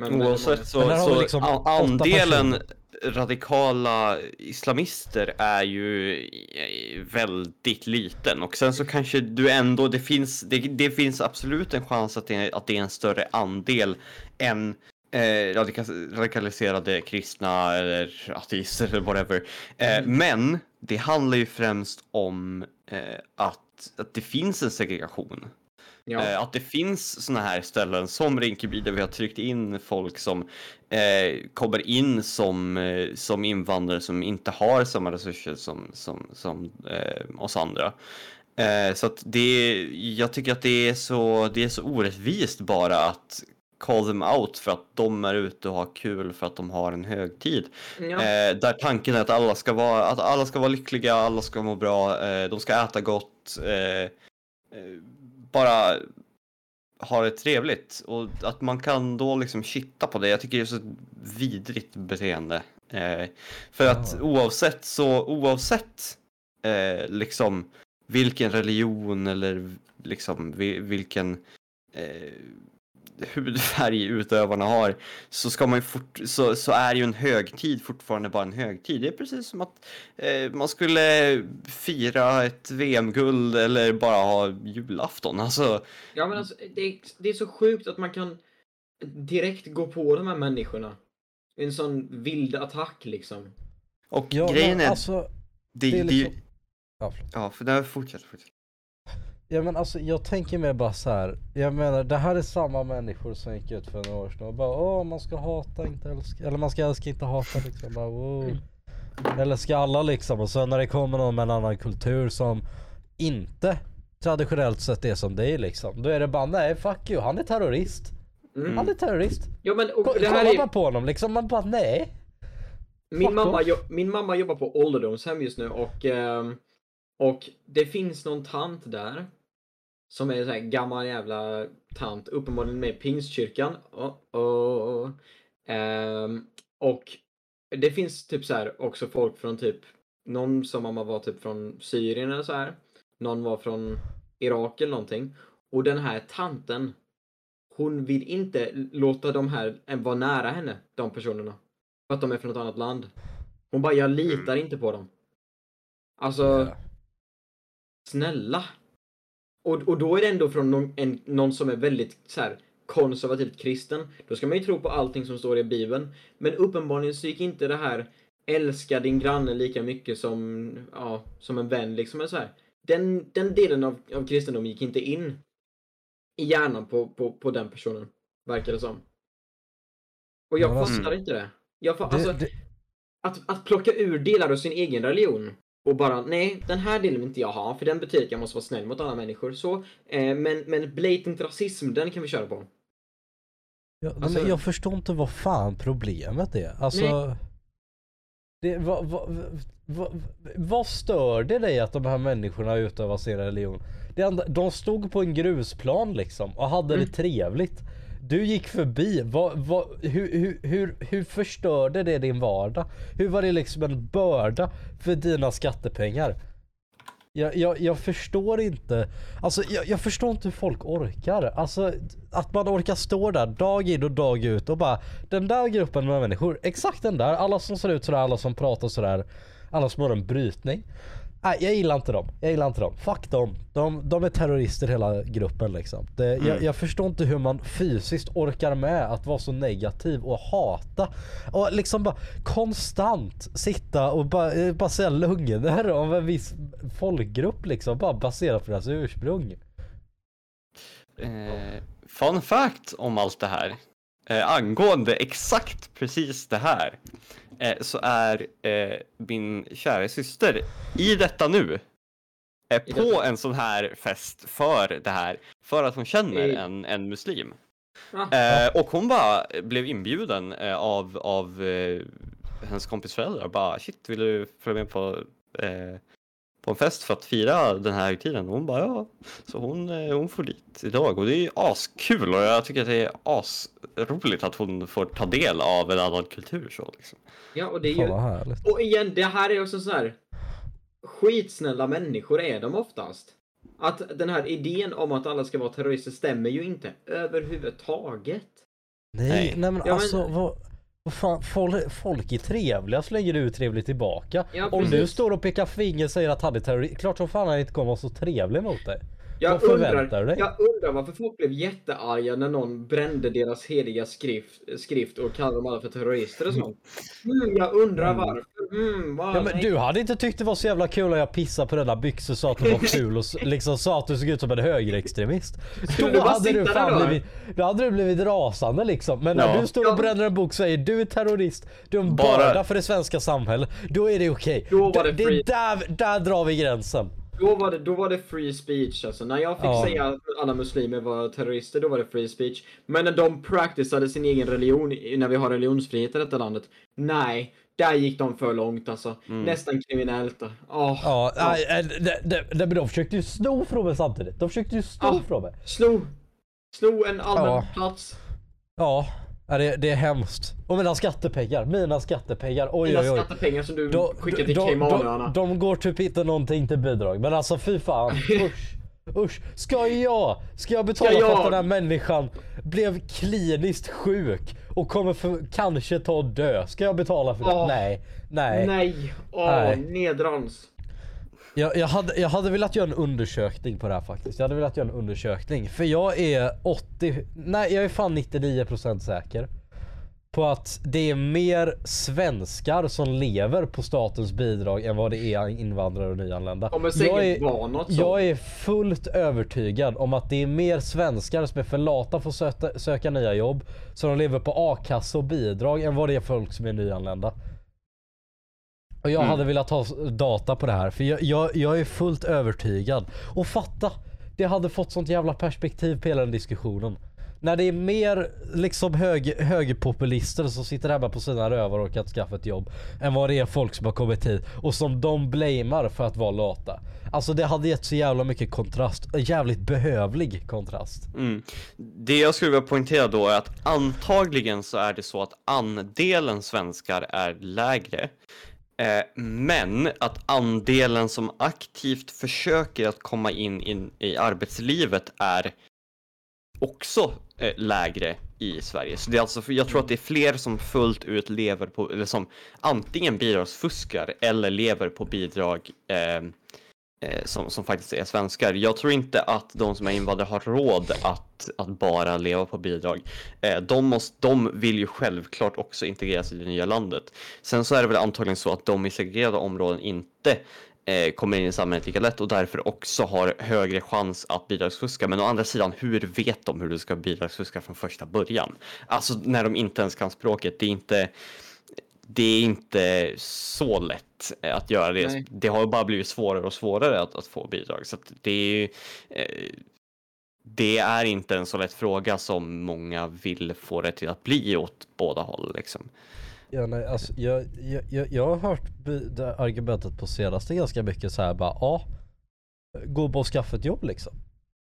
Men
Oavsett så,
Men
så
liksom
andelen radikala islamister är ju väldigt liten och sen så kanske du ändå, det finns, det, det finns absolut en chans att det, att det är en större andel än eh, radika- radikaliserade kristna eller ateister eller whatever. Eh,
Mm.
Men det handlar ju främst om eh, att, att det finns en segregation.
Ja.
Eh, att det finns såna här ställen som Rinkeby där vi har tryckt in folk som eh, kommer in som, eh, som invandrare som inte har samma resurser som, som, som eh, oss andra. Eh, så att det, jag tycker att det är, så, det är så orättvist bara att call them out för att de är ute och har kul för att de har en högtid.
ja.
Eh, där tanken är att alla ska vara, att alla ska vara lyckliga, alla ska må bra, eh, de ska äta gott, eh, eh, bara ha det trevligt. Och att man kan då liksom kitta på det, jag tycker det är så vidrigt beteende. Eh, för att
Ja.
oavsett så, oavsett eh, liksom vilken religion eller liksom vi- vilken hudfärg utövarna har så ska man ju fort, så, så är ju en högtid fortfarande bara en högtid. Det är precis som att eh, man skulle fira ett VM-guld eller bara ha julafton. Alltså,
Ja men alltså, det är, det är så sjukt att man kan direkt gå på de här människorna. En sån vild attack liksom.
och
Ja,
grejen är,
alltså,
det,
det är
det,
liksom... Ja, förlåt.
ja, för det fortsätt, fortsätt.
Ja men alltså jag tänker mig bara så här. Jag menar det här är samma människor som gick ut för några år sedan och bara åh man ska hata inte älska, eller man ska älska inte hata liksom bara wow. Eller ska alla liksom och sen när det kommer någon med en annan kultur som inte traditionellt sett är som dig liksom. Då är det bara nej fuck you, han är terrorist.
Mm.
Han är terrorist.
Ja men och det här
Kolla
är...
på honom liksom, man bara nej.
Min mamma, jo, min mamma jobbar på ålderdomshem just nu och, ehm, och det finns någon tant där som är en sån här gammal jävla tant, uppenbarligen med i pingstkyrkan. Oh, oh. Ehm, och det finns typ så här också folk från typ, någon som var typ från Syrien eller så här. Någon var från Irak eller någonting. Och den här tanten, hon vill inte låta de här vara nära henne, de personerna. För att de är från ett annat land. Hon bara, jag litar inte på dem. Alltså, snälla. Och, och då är det ändå från någon, en, någon som är väldigt så här, konservativt kristen. Då ska man ju tro på allting som står i Bibeln. Men uppenbarligen så gick inte det här älska din granne lika mycket som, ja, som en vän liksom. Eller så här. Den, den delen av, av kristendom gick inte in i hjärnan på, på, på den personen. Verkar det som. Och jag
alltså-
fattar inte det. Jag fa- alltså,
Det, det,
att, att plocka ur delar av sin egen religion och bara nej, den här delen vill inte jag ha för den betyder att jag måste vara snäll mot alla människor. Så, eh, men, men blatant rasism, den kan vi köra på.
Ja, nej,
Alltså-
men jag förstår inte vad fan problemet är. Alltså... Det, vad, vad, vad, vad stör det dig att de här människorna utövar sin religion? Det enda, de stod på en grusplan liksom och hade
Mm.
det trevligt. Du gick förbi, vad, vad, hur, hur, hur, hur förstörde det din vardag? Hur var det liksom en börda för dina skattepengar? Jag, jag, jag förstår inte, alltså jag, jag förstår inte hur folk orkar. Alltså att man orkar stå där dag in och dag ut och bara den där gruppen med människor, exakt den där, alla som ser ut sådär, alla som pratar sådär, alla som har en brytning. Nej jag gillar inte dem, jag gillar inte dem. Fuck dem. De, de är terrorister hela gruppen liksom. Det, jag, jag förstår inte hur man fysiskt orkar med att vara så negativ och hata. Och liksom bara konstant sitta och bara, eh, bara säga lögner om en viss folkgrupp liksom. Bara baserat på deras ursprung.
Eh, fun fact om allt det här. Eh, angående exakt precis det här. Eh, så är eh, min kära syster i detta nu. Eh, på
detta-
en sån här fest för det här. För att hon känner en, en muslim.
Ah,
Eh, och hon bara blev inbjuden eh, av, av eh, hennes kompis föräldrar. Bara shit, vill du följa med på, på en fest för att fira den här högtiden? Och hon bara ja. Så hon, eh, hon får dit idag och det är askul och jag tycker att det är asroligt att hon får ta del av en annan kultur så liksom.
ja, och det är ju... Och igen, det här är också så här. Skitsnälla människor är de oftast. Att den här idén om att alla ska vara terrorister stämmer ju inte överhuvudtaget.
Nej,
Nej.
nej, men
Ja, men-
alltså vad, vad fan, folk, folk är trevliga så länge du är trevlig tillbaka.
Ja,
Om du står och pekar finger och säger att han är terrorist, klart som fan han inte kommer vara så trevlig mot dig.
Jag
Vad förväntar
undrar, jag undrar varför folk blev jättearga när någon brände deras heliga skrift, skrift och kallade dem alla för terrorister och sånt. Mm, jag undrar varför. Mm, vad,
Ja, men
nej.
du hade inte tyckt det var så jävla kul att jag pissade på dina byxor och sa att du var ful och [laughs] liksom sa att du såg ut som en högerextremist. Då hade, du fan blivit, då hade du blivit rasande liksom. Men när
Ja.
du står och bränner en bok och säger du är terrorist, du är en
Bara-
börda för det svenska samhället. Då är det okej.
Var det
det där, där drar vi gränsen.
Då var, det, då var det free speech alltså. När jag fick
Ja.
säga att alla muslimer var terrorister, då var det free speech. Men när de practicade sin egen religion, när vi har religionsfrihet i detta landet, nej. Där gick de för långt alltså. Nästan kriminellt. Åh,
Ja,
ja.
nej, det, det, det, men de försökte ju sno från mig samtidigt. De försökte ju sno
Ja.
från mig.
Sno, sno en allmän
Ja.
plats.
Ja, ja, det, det är hemskt. Och mina skattepengar, mina skattepengar. Oj
Dina
oj oj.
skattepengar som du
De,
skickar till
de,
Caymanöarna.
de, de går typ inte någonting till bidrag. Men alltså fy fan. [laughs] Usch. Usch. Ska jag, ska jag betala
Ska
för att den här människan blev kliniskt sjuk och kommer för, kanske ta och dö? Ska jag betala för det?
Åh.
Nej. Nej.
Nej, åh,
Nej.
nedrans.
Jag, jag, hade, jag hade velat göra en undersökning på det här faktiskt. Jag hade velat göra en undersökning. För jag är 80, nej jag är fan 99% säker. På att det är mer svenskar som lever på statens bidrag än vad det är invandrare och nyanlända. Jag, är,
något
jag är fullt övertygad om att det är mer svenskar som är för lata för att söka, söka nya jobb. De lever på a-kassa och bidrag än vad det är folk som är nyanlända. Och jag
Mm.
hade velat ha data på det här för jag, jag, jag är fullt övertygad. Och fatta! Det hade fått sånt jävla perspektiv på hela den diskussionen. När det är mer liksom hög, högerpopulister som sitter hemma på sina rövar och kan skaffa ett jobb. Än vad det är folk som har kommit hit och som de blamear för att vara lata. Alltså det hade gett så jävla mycket kontrast. En jävligt behövlig kontrast.
Mm. Det jag skulle vilja poängtera då är att antagligen så är det så att andelen svenskar är lägre. Eh, men att andelen som aktivt försöker att komma in, in i arbetslivet är också eh, lägre i Sverige. Så det är alltså, jag tror att det är fler som fullt ut lever på, eller som antingen bidragsfuskar eller lever på bidrag eh, Eh, som, som faktiskt är svenskar. Jag tror inte att de som är invandrare har råd att, att bara leva på bidrag. Eh, de, måste, de vill ju självklart också integreras i det nya landet. Sen så är det väl antagligen så att de i segregerade områden inte eh, kommer in i samhället lika lätt och därför också har högre chans att bidragsfuska. Men å andra sidan, hur vet de hur du ska bidragsfuska från första början? Alltså när de inte ens kan språket. Det är inte, det är inte så lätt eh, att göra det.
Nej.
Det har bara blivit svårare och svårare att, att få bidrag. Så att det är ju, eh, det är inte en så lätt fråga som många vill få det till att bli åt båda håll liksom.
Ja, nej, alltså, jag, jag, jag, jag har hört argumentet på senaste ganska mycket så här bara ja. Gå på och skaffa ett jobb liksom.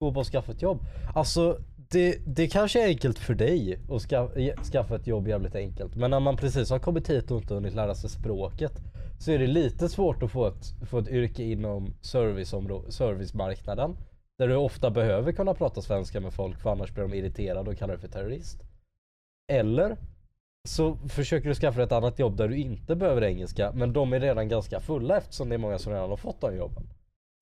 Gå på och skaffa ett jobb. Alltså det, det kanske är enkelt för dig att ska, skaffa ett jobb jävligt enkelt. Men när man precis har kommit hit och inte hunnit lära sig språket. Så är det lite svårt att få ett, få ett yrke inom servicemarknaden. Där du ofta behöver kunna prata svenska med folk för annars blir de irriterade och kallar dig för terrorist. Eller så försöker du skaffa dig ett annat jobb där du inte behöver engelska men de är redan ganska fulla eftersom det är många som redan har fått de jobben.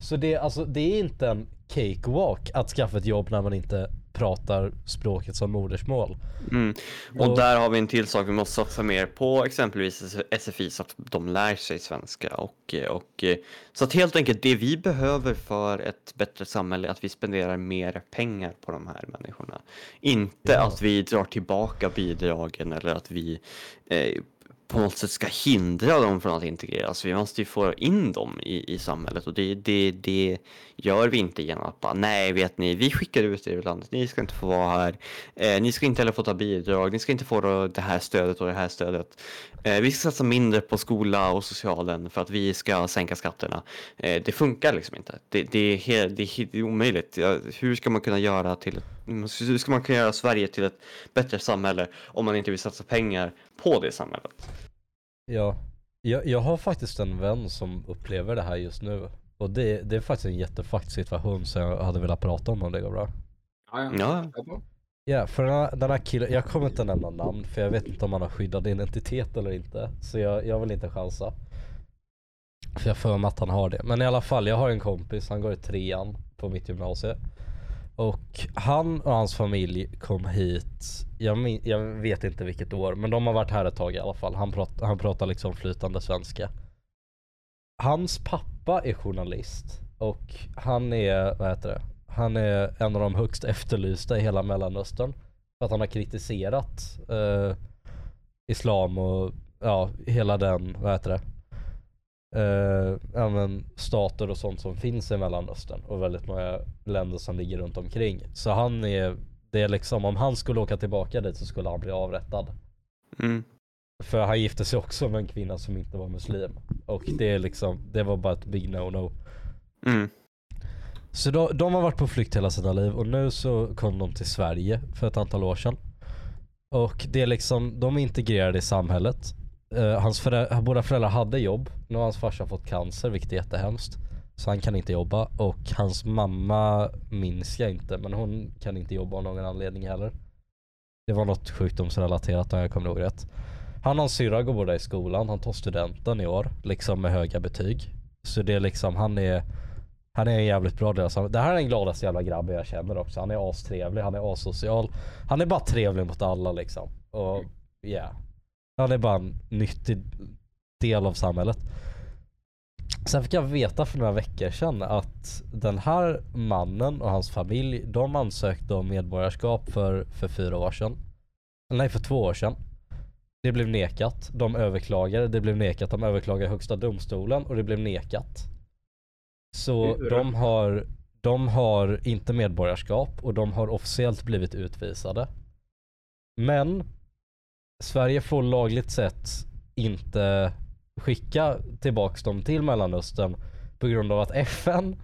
Så det, alltså, det är inte en cakewalk att skaffa ett jobb när man inte pratar språket som modersmål.
Mm. Och
Och-
där har vi en till sak, vi måste satsa mer på exempelvis SFI så att de lär sig svenska och, och så att helt enkelt det vi behöver för ett bättre samhälle är att vi spenderar mer pengar på de här människorna. Inte
Ja.
att vi drar tillbaka bidragen eller att vi eh, på något sätt ska hindra dem från att integreras. Vi måste ju få in dem i, i samhället och det, det, det gör vi inte genom att bara nej vet ni, vi skickar ut er ur landet, ni ska inte få vara här, eh, ni ska inte heller få ta bidrag, ni ska inte få då det här stödet och det här stödet. Eh, vi ska satsa mindre på skola och socialen för att vi ska sänka skatterna. Eh, det funkar liksom inte. Det, det, är, helt, det, är, det är omöjligt. Hur ska man kunna göra till hur ska man kunna göra Sverige till ett bättre samhälle om man inte vill satsa pengar på det samhället?
Ja, jag, jag har faktiskt en vän som upplever det här just nu. Och det, det är faktiskt en jättefucked situation så jag hade velat prata om om det går bra.
Ja, ja.
Ja,
för den här, den här killen, jag kommer inte nämna namn för jag vet inte om han har skyddad identitet eller inte. Så jag, jag vill inte chansa. För jag för mig att han har det. Men i alla fall, jag har en kompis, han går i trean på mitt gymnasie. Och han och hans familj kom hit, jag, jag vet inte vilket år, men de har varit här ett tag i alla fall. Han, prat, han pratar liksom flytande svenska. Hans pappa är journalist och han är, vad heter det, han är en av de högst efterlysta i hela mellanöstern. För att han har kritiserat eh, islam och ja, hela den, vad heter det, eh, men stater och sånt som finns i Mellanöstern och väldigt många länder som ligger runt omkring. Så han är, det är liksom om han skulle åka tillbaka dit så skulle han bli avrättad.
Mm.
För han gifte sig också med en kvinna som inte var muslim. Och det är liksom, det var bara ett big no-no.
Mm.
Så de, de har varit på flykt hela sina liv och nu så kom de till Sverige för ett antal år sedan. Och det är liksom, de är integrerade i samhället. Uh, hans föräldrar, båda föräldrar hade jobb. Nu har hans farsa fått cancer vilket är jättehemskt. Så han kan inte jobba och hans mamma minns jag inte men hon kan inte jobba av någon anledning heller. Det var något sjukdomsrelaterat om jag kommer ihåg rätt. Han och hans syrra går båda i skolan, han tar studenten i år, liksom med höga betyg. Så det är liksom, han är han är en jävligt bra del Det här är den gladaste jävla grabben jag känner också. Han är astrevlig, han är asocial. Han är bara trevlig mot alla liksom. Och ja. Yeah. Han är bara en nyttig del av samhället. Sen fick jag veta för några veckor sedan att den här mannen och hans familj, de ansökte om medborgarskap för, för fyra år sedan. Nej, för två år sedan. Det blev nekat. De överklagade, det blev nekat. De överklagade högsta domstolen och det blev nekat. Så de har, de har inte medborgarskap och de har officiellt blivit utvisade. Men Sverige får lagligt sett inte skicka tillbaks dem till Mellanöstern på grund av att FN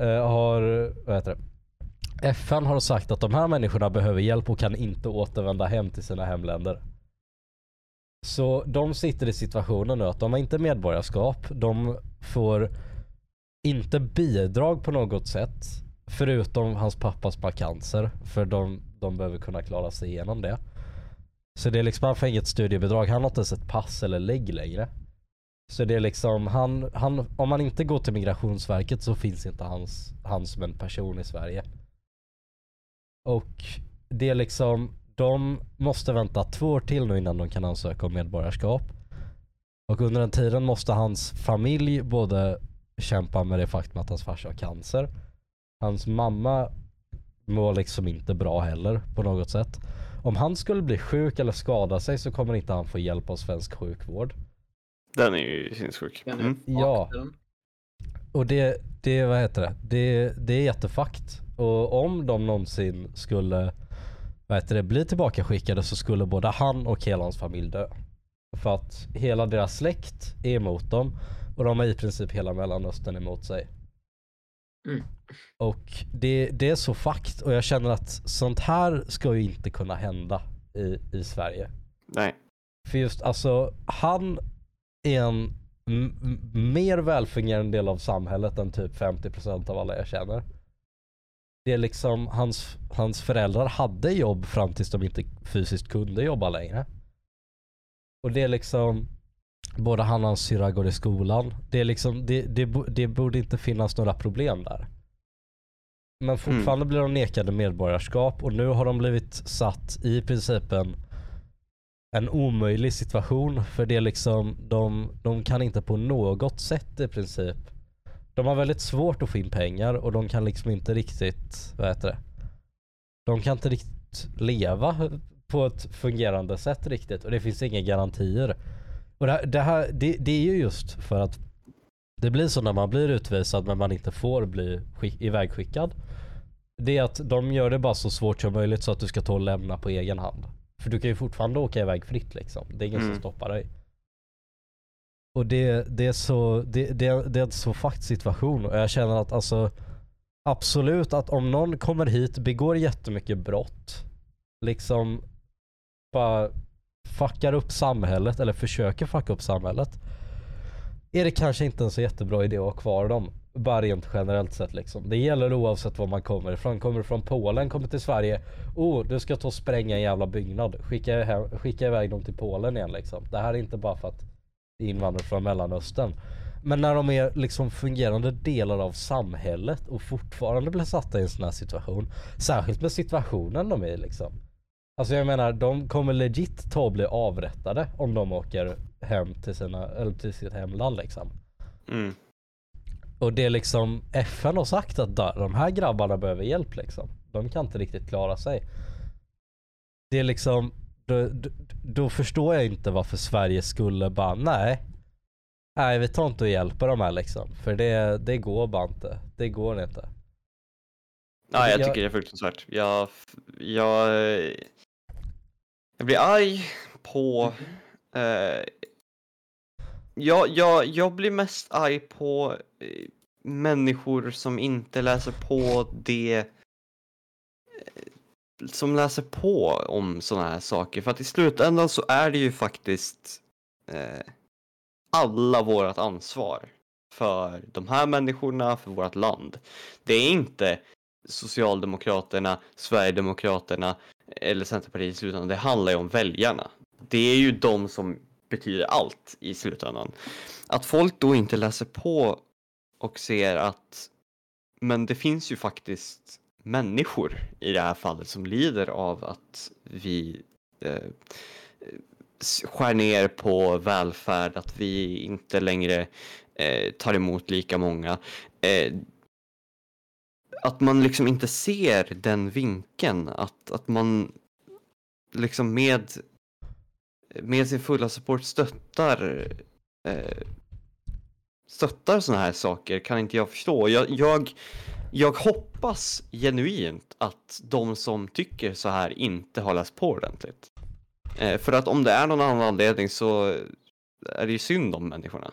eh, har, vad heter det? FN har sagt att de här människorna behöver hjälp och kan inte återvända hem till sina hemländer. Så de sitter i situationen nu att de har inte medborgarskap, de får inte bidrag på något sätt. Förutom hans pappas markanser. cancer. För de, de behöver kunna klara sig igenom det. Så det är liksom, han får inget studiebidrag. Han har inte ens ett pass eller lägg längre. Så det är liksom, han, han, om han inte går till migrationsverket så finns inte hans, han som en person i Sverige. Och det är liksom, de måste vänta två år till nu innan de kan ansöka om medborgarskap. Och under den tiden måste hans familj både kämpa med det faktum att hans farsa har cancer. Hans mamma mår liksom inte bra heller på något sätt. Om han skulle bli sjuk eller skada sig så kommer inte han få hjälp av svensk sjukvård.
Den är ju sinnessjuk.
Mm.
Ja. Och det, det, vad heter det? Det, det är jättefakt. Och om de någonsin skulle, vad heter det, bli tillbakaskickade så skulle både han och hela hans familj dö. För att hela deras släkt är emot dem och de har i princip hela mellanöstern emot sig.
Mm.
Och det, det är så fakt och jag känner att sånt här ska ju inte kunna hända i, i Sverige.
Nej.
För just alltså, han är en mer välfungerande del av samhället än typ 50% av alla jag känner. Det är liksom, hans, hans föräldrar hade jobb fram tills de inte fysiskt kunde jobba längre. Och det är liksom, både han och hans syrra går i skolan. Det, är liksom, det, det, det borde inte finnas några problem där. Men fortfarande mm. blir de nekade medborgarskap och nu har de blivit satt i princip en, en omöjlig situation. För det är liksom, de, de kan inte på något sätt i princip. De har väldigt svårt att få in pengar och de kan liksom inte riktigt, vad heter det? De kan inte riktigt leva på ett fungerande sätt riktigt och det finns inga garantier. Och det, här, det, här, det, det är ju just för att det blir så när man blir utvisad men man inte får bli skick, ivägskickad. Det är att de gör det bara så svårt som möjligt så att du ska ta och lämna på egen hand. För du kan ju fortfarande åka iväg fritt liksom. Det är ingen mm. som stoppar dig. Och det, det är så, det, det, det är en så fakt situation och jag känner att alltså absolut att om någon kommer hit, begår jättemycket brott, liksom bara fuckar upp samhället eller försöker fucka upp samhället är det kanske inte en så jättebra idé att ha kvar dem. Bara rent generellt sett liksom. Det gäller oavsett var man kommer ifrån. Kommer du från Polen, kommer till Sverige. Oh, du ska ta och spränga en jävla byggnad. Skicka, hem, skicka iväg dem till Polen igen liksom. Det här är inte bara för att det är invandrare från Mellanöstern. Men när de är liksom fungerande delar av samhället och fortfarande blir satta i en sån här situation. Särskilt med situationen de är i liksom. Alltså jag menar, de kommer legit ta och bli avrättade om de åker hem till, sina, eller till sitt hemland liksom.
Mm.
Och det är liksom, FN har sagt att de här grabbarna behöver hjälp liksom. De kan inte riktigt klara sig. Det är liksom, då, då, då förstår jag inte varför Sverige skulle bara, nej. Nej vi tar inte och hjälper de här liksom. För det, det går bara inte. Det går inte.
Nej, jag
Jag-
tycker det är fruktansvärt. Jag, jag, jag blir arg på... Eh, jag, jag, jag blir mest arg på eh, människor som inte läser på det eh, som läser på om sådana här saker. För att i slutändan så är det ju faktiskt eh, alla vårt ansvar för de här människorna, för vårt land. Det är inte Socialdemokraterna, Sverigedemokraterna eller Centerpartiet i slutändan. Det handlar ju om väljarna. Det är ju de som betyder allt i slutändan. Att folk då inte läser på och ser att men det finns ju faktiskt människor i det här fallet som lider av att vi eh, skär ner på välfärd, att vi inte längre eh, tar emot lika många. Eh, att man liksom inte ser den vinkeln, att, att man liksom med, med sin fulla support stöttar eh, stöttar sådana här saker kan inte jag förstå. Jag, jag, jag hoppas genuint att de som tycker så här inte har läst på ordentligt. Eh, för att om det är någon annan anledning så är det ju synd om människorna.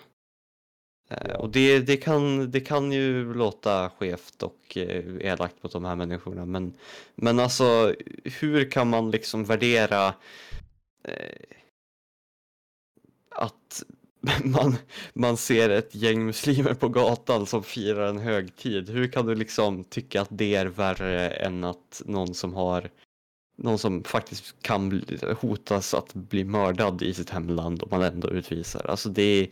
Ja. och det, det, kan, det kan ju låta skevt och eh, elakt mot de här människorna men, men alltså hur kan man liksom värdera eh, att [laughs] man, man ser ett gäng muslimer på gatan som firar en högtid. Hur kan du liksom tycka att det är värre än att någon som har någon som faktiskt kan bli, hotas att bli mördad i sitt hemland och man ändå utvisar. Alltså det är,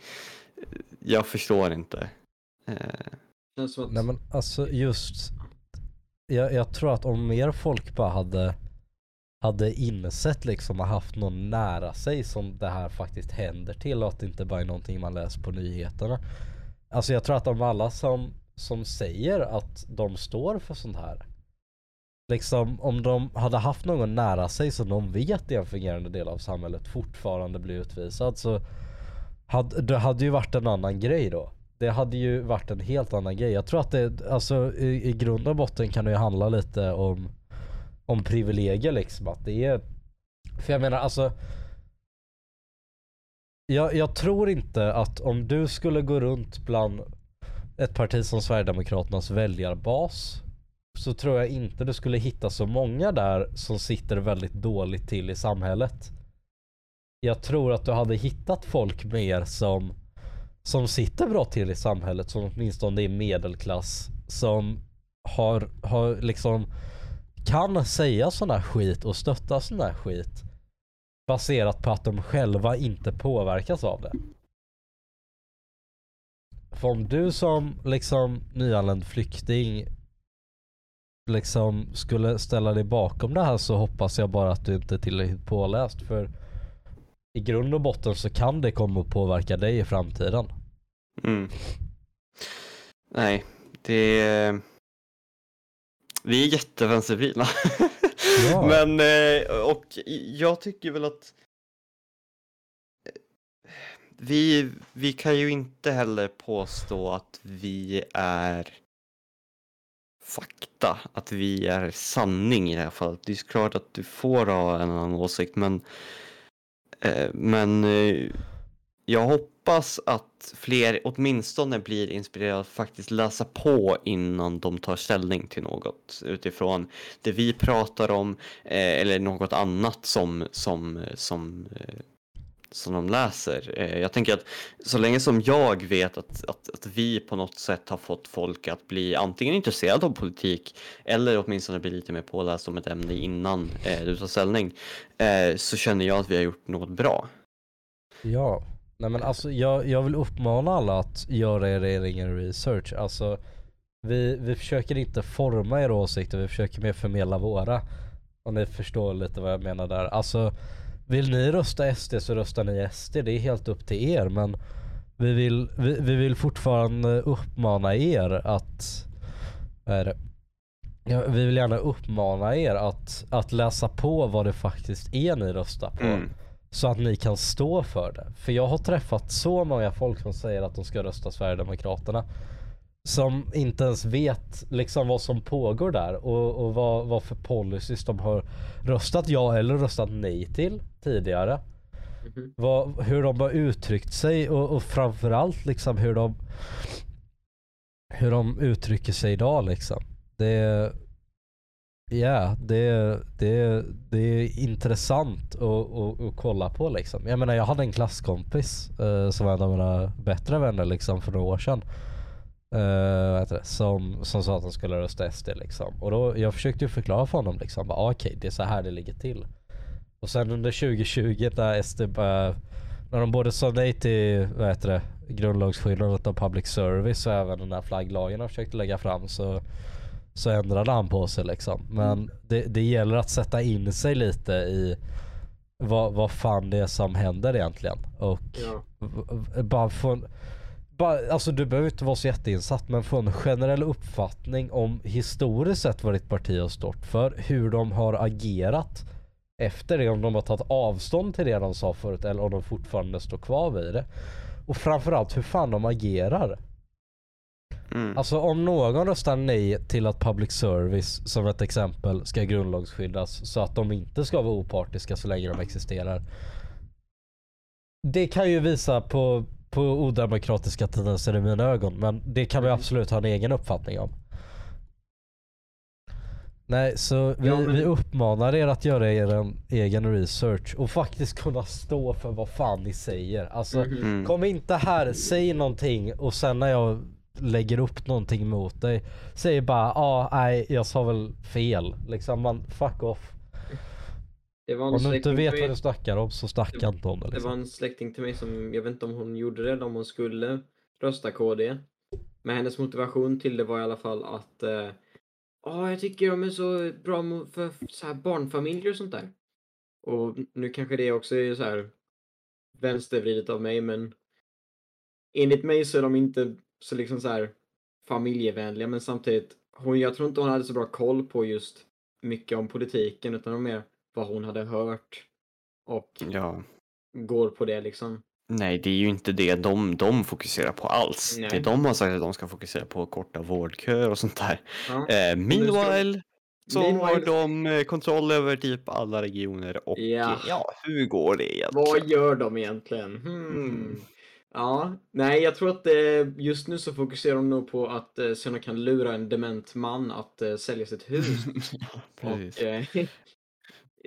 jag förstår inte. Eh.
Nej men alltså just jag, jag tror att om mer folk bara hade hade insett liksom och haft någon nära sig som det här faktiskt händer till och att det inte bara är någonting man läser på nyheterna. Alltså jag tror att de alla som, som säger att de står för sånt här Liksom om de hade haft någon nära sig som de vet är en fungerande del av samhället fortfarande blir utvisad så hade, det hade ju varit en annan grej då. Det hade ju varit en helt annan grej. Jag tror att det, alltså i, i grund och botten kan det ju handla lite om om privilegier liksom. Att det är, för jag menar alltså jag, jag tror inte att om du skulle gå runt bland ett parti som Sverigedemokraternas väljarbas så tror jag inte du skulle hitta så många där som sitter väldigt dåligt till i samhället. Jag tror att du hade hittat folk mer som som sitter bra till i samhället, som åtminstone är medelklass, som har, har liksom kan säga sån här skit och stötta sån här skit baserat på att de själva inte påverkas av det. För om du som liksom nyanländ flykting liksom skulle ställa dig bakom det här så hoppas jag bara att du inte är tillräckligt påläst för i grund och botten så kan det komma att påverka dig i framtiden.
mm. Nej, det vi är jättevänstervridna.
Ja. [laughs]
Men, eh, och jag tycker väl att vi, vi kan ju inte heller påstå att vi är fakta, att vi är sanning i det här fallet. Det är klart att du får ha en annan åsikt men, Eh, men eh, jag hoppas att fler åtminstone blir inspirerade att faktiskt läsa på innan de tar ställning till något utifrån det vi pratar om eh, eller något annat som, som, eh, som, eh, som de läser. Eh, jag tänker att så länge som jag vet att, att, att vi på något sätt har fått folk att bli antingen intresserade av politik eller åtminstone bli lite mer påläst om ett ämne innan eh, du tar ställning eh, så känner jag att vi har gjort något bra.
Ja, Nej men alltså jag, jag vill uppmana alla att göra er egen research. Alltså vi, vi försöker inte forma era åsikter, vi försöker mer förmedla våra. Om ni förstår lite vad jag menar där. Alltså vill ni rösta SD så röstar ni SD. Det är helt upp till er men vi vill, vi, vi vill fortfarande uppmana er att, vad är det? Ja, vi vill gärna uppmana er att, att läsa på vad det faktiskt är ni röstar på.
Mm.
Så att ni kan stå för det. För jag har träffat så många folk som säger att de ska rösta Sverigedemokraterna. Som inte ens vet liksom vad som pågår där och, och vad, vad för policies de har röstat ja eller röstat nej till tidigare.
Mhm.
Vad, hur de har uttryckt sig och, och framförallt liksom hur de hur de uttrycker sig idag liksom. Det Ja, det, det, det är intressant att, att, att kolla på liksom. Jag menar jag hade en klasskompis eh, som var en av mina bättre vänner liksom för några år sedan. Heter det? Som, som sa att han skulle rösta SD liksom. Och då, jag försökte ju förklara för honom liksom. bara, ah, Okej, det är så här det ligger till. Och sen under 2020 när SD började, när de både sa nej till, vad heter det, grundlagsskyddandet av public service och även den här flagglagen de försökte lägga fram så så ändrade han på sig liksom. Men det, det gäller att sätta in sig lite i vad, vad fan det är som händer egentligen. Och
Ja.
bara få bara, alltså du behöver inte vara så jätteinsatt men få en generell uppfattning om historiskt sett vad ditt parti har stått för. Hur de har agerat efter det. Om de har tagit avstånd till det de sa förut eller om de fortfarande står kvar vid det. Och framförallt hur fan de agerar.
Mm.
Alltså om någon röstar nej till att public service som ett exempel ska grundlagsskyddas så att de inte ska vara opartiska så länge de existerar. Det kan ju visa på, på odemokratiska tendenser i mina ögon men det kan vi absolut ha en egen uppfattning om. Nej, så vi,
Ja, men-
vi uppmanar er att göra er en egen research och faktiskt kunna stå för vad fan ni säger. Alltså
Mhm.
Mm.
Kom inte här, säg någonting och sen när jag lägger upp någonting mot dig Säg bara ja, ah, nej jag sa väl fel. Liksom man, fuck off.
Det var en
Om du inte vet vad du snackar om så snacka inte om det
Det
liksom.
var en släkting till mig som, jag vet inte om hon gjorde det om hon skulle rösta KD. Men hennes motivation till det var i alla fall att eh, Ja, jag tycker de är så bra för så här barnfamiljer och sånt där. Och nu kanske det också är så här vänstervridet av mig, men enligt mig så är de inte så liksom så här familjevänliga, men samtidigt, hon, jag tror inte hon hade så bra koll på just mycket om politiken, utan det var mer vad hon hade hört och
Ja.
går på det liksom.
Nej, det är ju inte det de, de fokuserar på alls.
Nej.
Det de har sagt att de ska fokusera på korta vårdköer och sånt där.
Ja.
Eh, meanwhile så har
Meanwhile-
de eh, kontroll över typ alla regioner och
Ja.
ja, hur går det egentligen?
Vad gör de egentligen? Hmm.
Mm.
Ja, nej, jag tror att eh, just nu så fokuserar de nog på att eh, se om de kan lura en dement man att eh, sälja sitt hus. [laughs]
Precis.
Och, [laughs]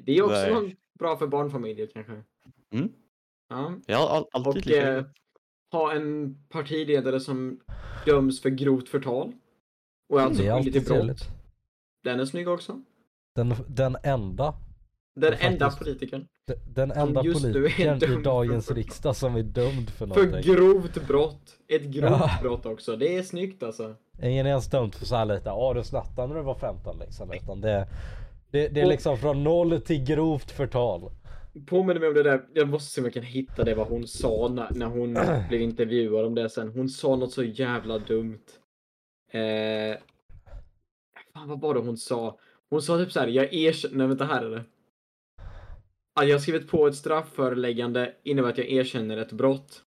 det är också
Nej.
något bra för barnfamiljer kanske.
Mm.
Ja.
Ja, all, alltid
Och
lika
eh, ha en partiledare som döms för grovt förtal. Och är alltså
det är
skyldig till brott.
trevligt.
Den är snygg också.
Den, den enda,
Den enda
faktiskt-
politikern.
den, den enda
just nu är
politikern i
för
dagens riksdag som är dömd för
För
någonting.
grovt brott. Ett grovt
Ja.
brott också. Det är snyggt alltså.
Ingen är ens dömd för så här lite, ja du snattade när du var 15 liksom. Utan det, det, det är
Och-
liksom från noll till grovt förtal.
Påminner mig om det där, jag måste se om jag kan hitta det vad hon sa när, när hon [clears throat] blev intervjuad om det sen. Hon sa något så jävla dumt. Eh, fan vad var det hon sa? Hon sa typ så här, jag erkänner, nej vänta här är det. Att jag har skrivit på ett straffföreläggande innebär att jag erkänner ett brott.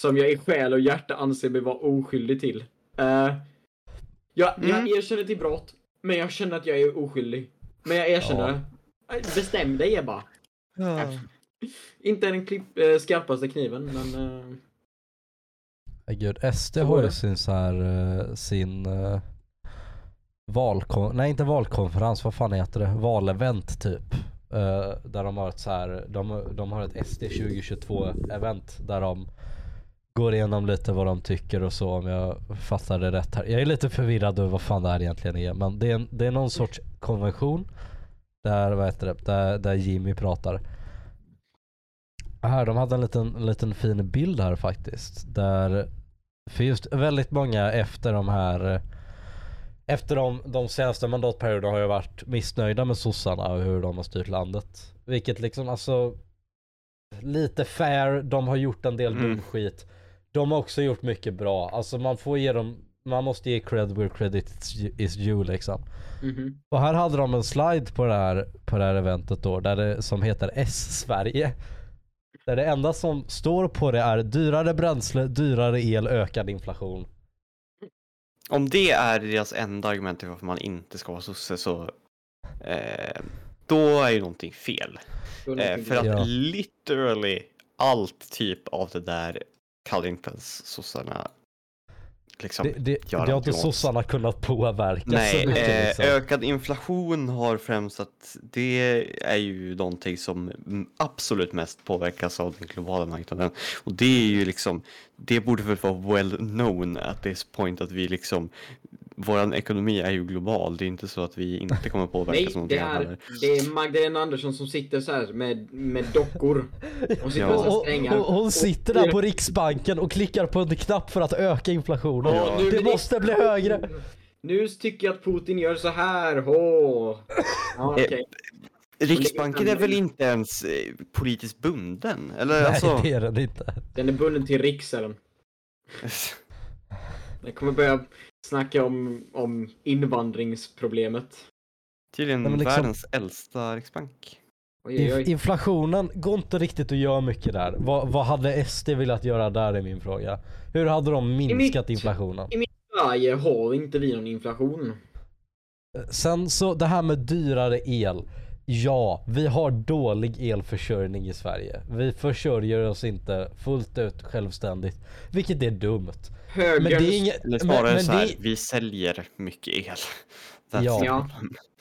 Som jag i själ och hjärta anser mig vara oskyldig till. Eh, jag,
Mm.
jag erkänner till brott, men jag känner att jag är oskyldig. Men jag erkänner
Ja.
Bestäm dig Ebba.
Ja. [laughs]
Inte den klipp, eh, skarpaste kniven, men...
Ja, Gud, SD
Så
har ju sin så här, eh, sin uh, valkon, nej inte valkonferens, vad fan heter det? Valevent typ. Eh, där de har ett så här, de, de har ett SD 2022 event där de går igenom lite vad de tycker och så om jag fattar det rätt här. Jag är lite förvirrad över vad fan det här egentligen är men det är, det är någon sorts konvention där, vad heter det, där, där Jimmy pratar. Här, de hade en liten, en liten fin bild här faktiskt. Där, för just väldigt många efter de här efter de, de senaste mandatperioderna har jag varit missnöjda med sossarna och hur de har styrt landet. Vilket liksom alltså lite fair, de har gjort en del
Mm.
dum skit. De har också gjort mycket bra. Alltså man får ge dem, man måste ge cred where credit is due liksom.
Mhm.
Och här hade de en slide på det här, på det här eventet då, där det, som heter S-Sverige. Där det enda som står på det är dyrare bränsle, dyrare el, ökad inflation.
Om det är deras enda argument till varför man inte ska vara sosse så eh, då är ju någonting fel. Eh, för att
Ja.
literally allt typ av det där Kallingpens-sossarna liksom
Det, det,
gör
det har inte sossarna kunnat påverka
Nej,
så mycket
eh,
liksom.
ökad inflation har främst att det är ju någonting som absolut mest påverkas av den globala marknaden. Och det är ju liksom, det borde väl vara well known at this point att vi liksom, våran ekonomi är ju global. Det är inte så att vi inte kommer påverkas
Nej,
av
det
någonting
är, det är Magdalena Andersson som sitter så här med, med dockor. Hon sitter
Ja.
Och, och, hon sitter där på Riksbanken och klickar på en knapp för att öka inflationen.
Ja,
det måste bli högre.
Nu tycker jag att Putin gör så här. Hå. Ja,
Eh,
okej.
Riksbanken är väl inte ens eh, politiskt bunden? Eller
Nej
alltså...
det är den inte.
Den är bunden till rikselen. Jag [laughs] kommer börja snacka om, om invandringsproblemet.
Tydligen
Nej, men liksom-
världens äldsta riksbank.
Oj, oj, oj.
inflationen går inte riktigt att göra mycket där. Vad, vad hade SD velat göra där är min fråga. Hur hade de minskat
mitt-
inflationen?
Sverige har inte vi någon inflation.
Sen så det här med dyrare el. Ja, vi har dålig elförsörjning i Sverige. Vi försörjer oss inte fullt ut självständigt. Vilket är dumt.
Högerns...
Men det är inget...
Eller
Men,
snarare
men,
så här,
det,
vi säljer mycket el. [laughs] That's
Ja.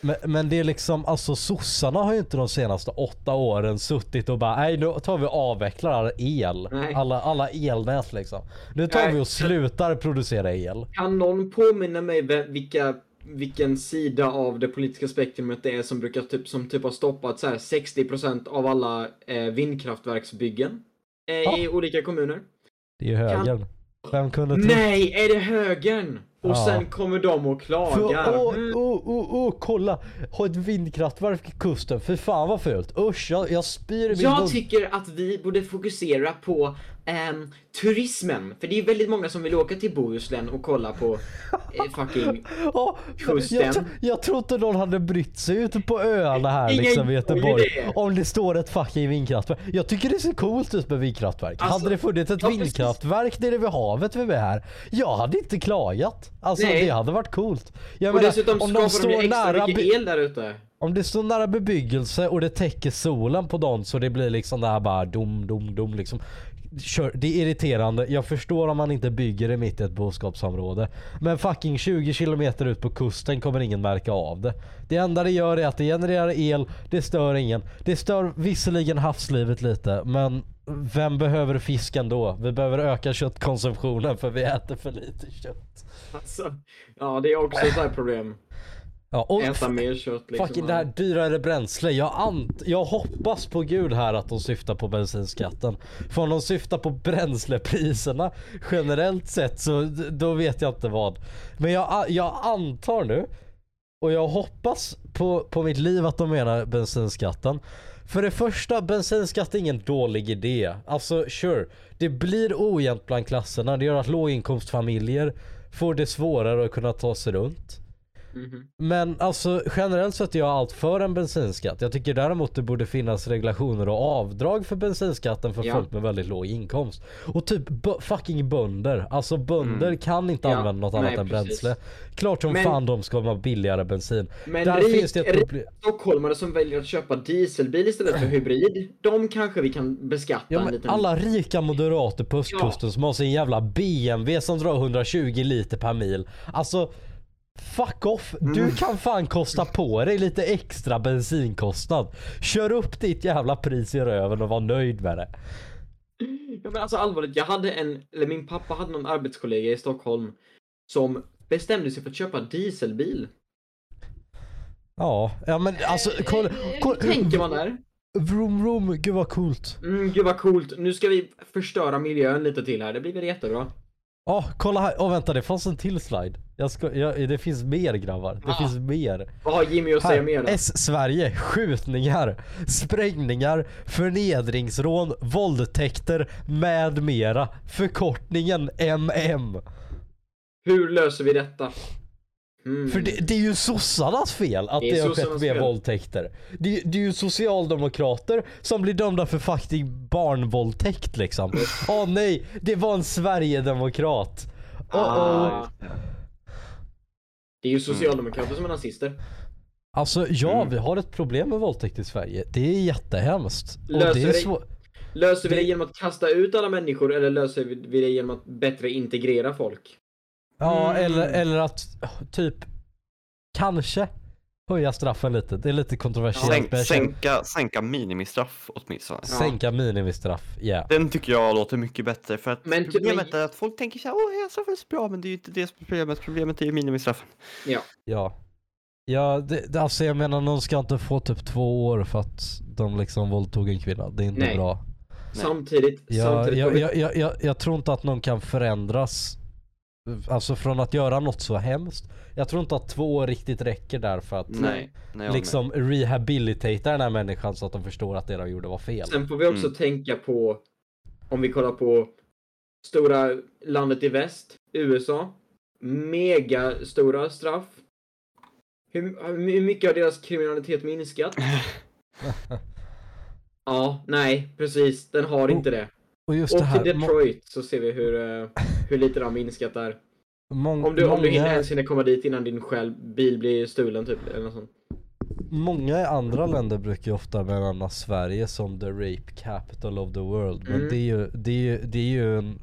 men, men det är liksom, alltså sossarna har ju inte de senaste åtta åren suttit och bara nej nu tar vi och avvecklar all el.
Nej.
Alla, alla elnät liksom. Nu tar
Nej.
vi och slutar producera el.
Kan någon påminna mig vilka, vilken sida av det politiska spektrumet det är som brukar typ, som typ har stoppat så här 60% av alla eh, vindkraftverksbyggen eh, i
Ja.
olika kommuner?
Det är ju högern. Vem kunde tro?
Nej, är det högern? Och
Ja.
sen kommer de och
För,
klagar.
åh,
Mm.
åh, åh, åh, kolla! Ha ett vindkraftverk vid kusten. Fy fan vad fult. Usch, jag, jag spyr i min
Jag tycker att vi borde fokusera på ehm, turismen. För det är väldigt många som vill åka till Bohuslän och kolla på eh, [laughs] fucking...
Ja,
Kusten.
jag, jag tror inte någon hade brytt sig ute på öarna här
Ingen
liksom i Göteborg.
det.
Om det står ett fucking vindkraftverk. Jag tycker det ser coolt ut med vindkraftverk.
Alltså,
hade det funnits ett
ja, precis.
vindkraftverk nere vid havet vid mig här. Jag hade inte klagat. Alltså
Nej.
det hade varit coolt. Jag
Och
menar,
dessutom
om de
de
står
ju extra
nära
mycket el där ute.
Om det står nära bebyggelse och det täcker solen på dagen så det blir liksom det här bara dom, dom, dom liksom. Kör, det är irriterande. Jag förstår om man inte bygger det mitt i ett boskapsområde. Men fucking 20 kilometer ut på kusten kommer ingen märka av det. Det enda det gör är att det genererar el, det stör ingen. Det stör visserligen havslivet lite men vem behöver fisk ändå? Vi behöver öka köttkonsumtionen för vi äter för lite kött.
Alltså, ja det är också ett problem.
Ja, och
Äta mer kött liksom.
Fucking det här dyrare bränsle. Jag, ant, jag hoppas på gud här att de syftar på bensinskatten. För om de syftar på bränslepriserna generellt sett så då vet jag inte vad. Men jag, jag antar nu och jag hoppas på, på mitt liv att de menar bensinskatten. För det första, bensinskatt är ingen dålig idé. Alltså sure, det blir ojämnt bland klasserna. Det gör att låginkomstfamiljer får det svårare att kunna ta sig runt.
Mhm.
Men alltså generellt sett är jag allt för en bensinskatt. Jag tycker däremot det borde finnas regulationer och avdrag för bensinskatten för
Ja.
folk med väldigt låg inkomst. Och typ fucking bönder. Alltså bönder kan inte
Mm. Ja,
använda något
nej,
annat än
precis.
bränsle. Klart som
Men-
fan de ska ha billigare bensin.
Men
Där
rik-
finns det ett problem.
Stockholmare som väljer att köpa dieselbil istället för [clears throat] hybrid, de kanske vi kan beskatta
Ja,
en liten...
alla rika moderater på östkusten som har sin jävla BMW som drar 120 liter per mil. Alltså Fuck off! Du
Mm.
kan fan kosta på dig lite extra bensinkostnad. Kör upp ditt jävla pris i röven och var nöjd med det.
Ja men alltså allvarligt, jag hade en, eller min pappa hade någon arbetskollega i Stockholm som bestämde sig för att köpa dieselbil.
Ja, ja men alltså kolla,
Hur
kolla
tänker man där?
Vroom vroom, gud vad coolt.
Mm, gud vad coolt. Nu ska vi förstöra miljön lite till här. Det blir väl jättebra.
Ja, kolla här. Åh vänta, det fanns en till slide. Jag ska, jag, det finns mer grabbar. Det
Ah.
finns mer.
Vad har Jimmy att säga mer då?
S-Sverige, skjutningar, sprängningar, förnedringsrån, våldtäkter med mera. Förkortningen MM.
Hur löser vi detta? Mm.
För det, det är ju sossarnas fel att
Det är
det, har skett mer
fel.
våldtäkter. Det, det är ju socialdemokrater som blir dömda för faktiskt barnvåldtäkt liksom. Åh nej, det var en sverigedemokrat. Oh oh.
Ah. Det är ju socialdemokrater som är nazister.
Alltså ja,
Mm.
vi har ett problem med våldtäkt i Sverige. Det är jättehemskt.
Löser
det är svårt.
Löser vi Det- genom att kasta ut alla människor eller löser vi det genom att bättre integrera folk?
Ja,
Mm.
eller, eller att typ kanske höja straffen lite. Det är lite kontroversiellt.
Sänk,
men
sänka, sänka minimistraff åtminstone.
Sänka minimistraff, ja.
Den tycker jag låter mycket bättre för att
Men
problemet
men-
är att folk tänker såhär, åh jag straffar är så bra, men det är ju inte det som är problemet. Problemet är ju minimistraffen.
Ja.
Ja. Ja, det, det, alltså jag menar de ska inte få typ två år för att de liksom våldtog en kvinna. Det är inte
Nej.
bra.
Samtidigt,
Jag,
samtidigt
jag,
kommer-
jag, jag, jag, jag tror inte att någon kan förändras Alltså från att göra något så hemskt Jag tror inte att två år riktigt räcker där för att
Nej, nej
liksom rehabilitata den här människan så att de förstår att det de gjorde var fel.
Sen får vi också
Mm.
tänka på, om vi kollar på stora landet i väst, USA. Mega stora straff. Hur, hur mycket har deras kriminalitet minskat? [laughs] ja, nej, precis. Den har inte det.
Och just
Och
det här,
till
må-
Detroit så ser vi hur, eh, [laughs] hur lite det har minskat där.
mång-
Om du, om du hinner
många,
ens hinner komma dit innan din själv, bil blir stulen typ, eller något sånt.
många i andra länder brukar ju ofta benämna Sverige som the rape capital of the world. Men
Mm.
det, är ju, det, är ju, det är ju en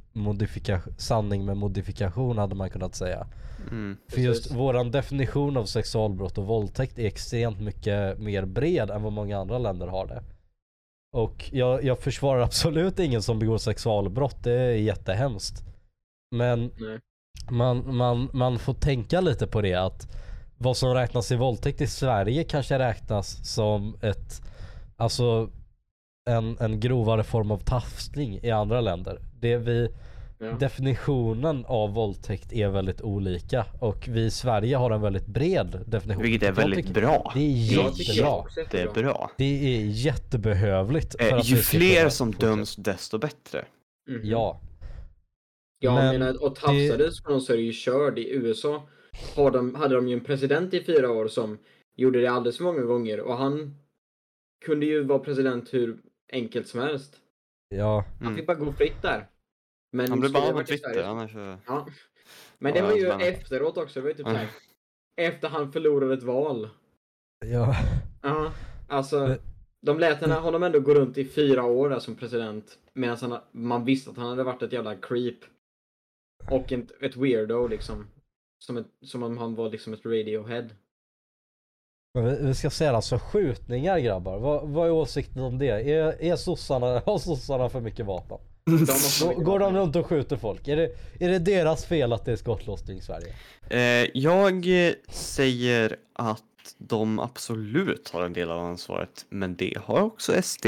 sanning med modifikation hade man kunnat säga.
Mm.
För just våran definition av sexualbrott och våldtäkt är extremt mycket mer bred än vad många andra länder har det. Och jag, jag försvarar [laughs] absolut ingen som begår sexualbrott, det är jättehemskt. Men
Nej.
man, man, man får tänka lite på det att vad som räknas i våldtäkt i Sverige kanske räknas som ett, alltså en, en grovare form av tafsning i andra länder. Det vi,
Ja.
definitionen av våldtäkt är väldigt olika och vi i Sverige har en väldigt bred definition.
Vilket är väldigt
tycker-
bra.
Det är jättebra.
Det är bra.
Det är jättebehövligt. för
Eh,
att
ju fler som döms desto bättre.
Mhm.
Ja.
Ja,
Men
men menar, och tafsades på någon så är det ju körd. I USA har de, hade de ju en president i fyra år som gjorde det alldeles för många gånger och han kunde ju vara president hur enkelt som helst.
Ja.
Han
Mm.
fick bara gå fritt där. Men
Han blev bara på
varit i
Twitter, annars.
Ja. Men det var ju efteråt också, det var ju typ såhär. Efter han förlorade ett val.
Ja.
Ja, alltså. De lät henne- honom ändå gå runt i fyra år där som president. Medan han, man visste att han hade varit ett jävla creep. Och ett, ett weirdo liksom. Som, ett, som om han var liksom ett radiohead.
Men vi, vi ska säga alltså skjutningar grabbar. Vad, vad är åsikten om det? Är, är sossarna, har sossarna för mycket vapen?
De så
Går, de runt och skjuter folk? Är det, är det deras fel att det är skottlossning i Sverige?
Eh, jag eh, säger att de absolut har en del av ansvaret, men det har också SD,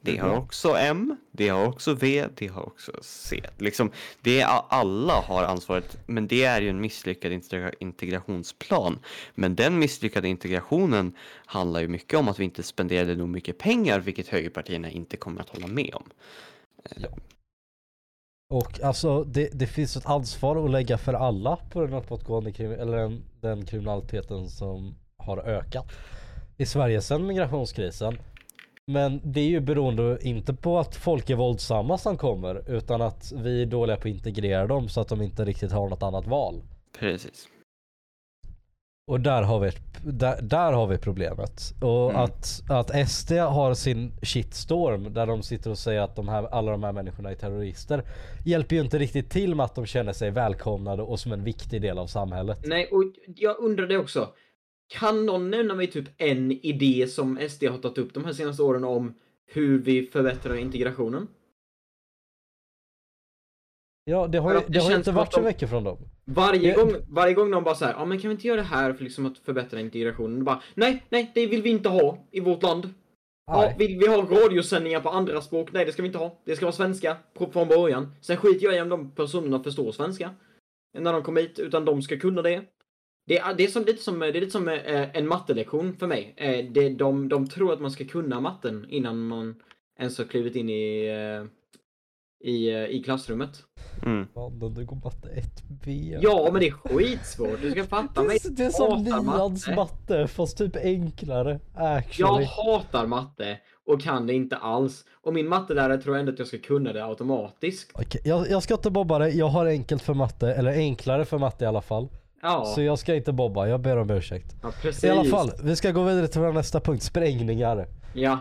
det har också M, det har också V, det har också C. Liksom, det är, alla har ansvaret, men det är ju en misslyckad integra- integrationsplan. Men den misslyckade integrationen handlar ju mycket om att vi inte spenderade nog mycket pengar, vilket högerpartierna inte kommer att hålla med om.
Och alltså det, det finns ett ansvar att lägga för alla på den uppåtgående krim, eller den, den kriminaliteten som har ökat i Sverige sedan migrationskrisen. Men det är ju beroende inte på att folk är våldsamma som kommer utan att vi är dåliga på att integrera dem så att de inte riktigt har något annat val.
Precis.
Och där har vi, där, där har vi problemet. Och
Mm.
att, att SD har sin shitstorm där de sitter och säger att de här, alla de här människorna är terrorister hjälper ju inte riktigt till med att de känner sig välkomnade och som en viktig del av samhället.
Nej, och jag undrar det också. Kan någon nämna mig typ en idé som SD har tagit upp de här senaste åren om hur vi förbättrar integrationen?
Ja, det har ju
det
det har ju inte varit så
de-
mycket från dem.
Varje,
Det-
gång, varje gång någon bara här, ja men kan vi inte göra det här för liksom att förbättra integrationen? Bara, nej, nej, det vill vi inte ha i vårt land. Ja, vill vi ha radiosändningar på andra språk? Nej, det ska vi inte ha. Det ska vara svenska från början. Sen skiter jag i om de personerna förstår svenska. När de kommer hit, utan de ska kunna det. Det är, det är, som, lite, som, det är lite som eh, en mattelektion för mig. Eh, det, de, de tror att man ska kunna matten innan man ens har klivit in i, eh, i, eh, i klassrummet.
Mm.
Du går matte 1B.
Ja, men det är skitsvårt. Du ska [laughs] fatta
Det
mig.
är, det är som nians
matte.
matte fast typ enklare.
Jag
Actually.
hatar matte och kan det inte alls. Och min mattelärare tror ändå att jag ska kunna det automatiskt.
Okej, jag, jag ska inte bobba dig, jag har enkelt för matte, eller enklare för matte i alla fall.
Ja,
Så jag ska inte bobba, jag ber om ursäkt.
ja precis.
I alla fall, vi ska gå vidare till vår nästa punkt, sprängningar.
Ja,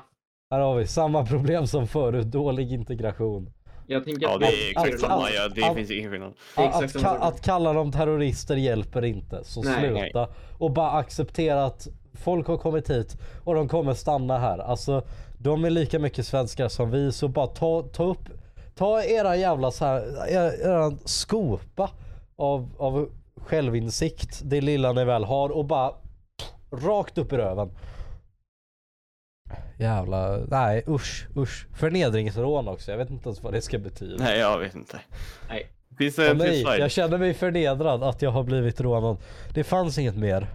Här har vi samma problem som förut, dålig integration.
Jag tänker
Ja, det är exakt
Att-
samma.
att-
Ja, det
att-
finns ingen skillnad.
Att, att, kalla dem terrorister hjälper inte, så
Nej.
sluta. Och bara acceptera att folk har kommit hit och de kommer stanna här. Alltså, de är lika mycket svenskar som vi, så bara ta, ta upp, ta era jävla så här, era, era skopa av, av självinsikt, det lilla ni väl har och bara rakt upp i röven. Jävla, nej usch, usch. Förnedringsrån också, jag vet inte ens vad det ska betyda.
Nej, jag vet inte.
Nej.
Finns det en
nej, jag känner mig förnedrad att jag har blivit rånad. Det fanns inget mer.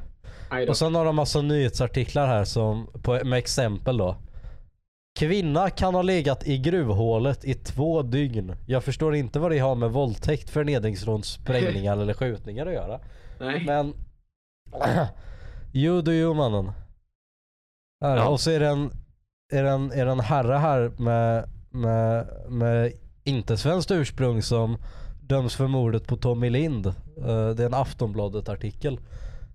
Och sen har de massa nyhetsartiklar här som, på, med exempel då. Kvinna kan ha legat i gruvhålet i två dygn. Jag förstår inte vad det har med våldtäkt, förnedringsrån, sprängningar [laughs] eller skjutningar att göra.
Nej.
Men... [clears throat] you do you mannen. Här,
Ja.
Och så är det en, är det en, är det en herre här med, med, med inte svenskt ursprung som döms för mordet på Tommy Lind. Eh, det är en Aftonbladet-artikel.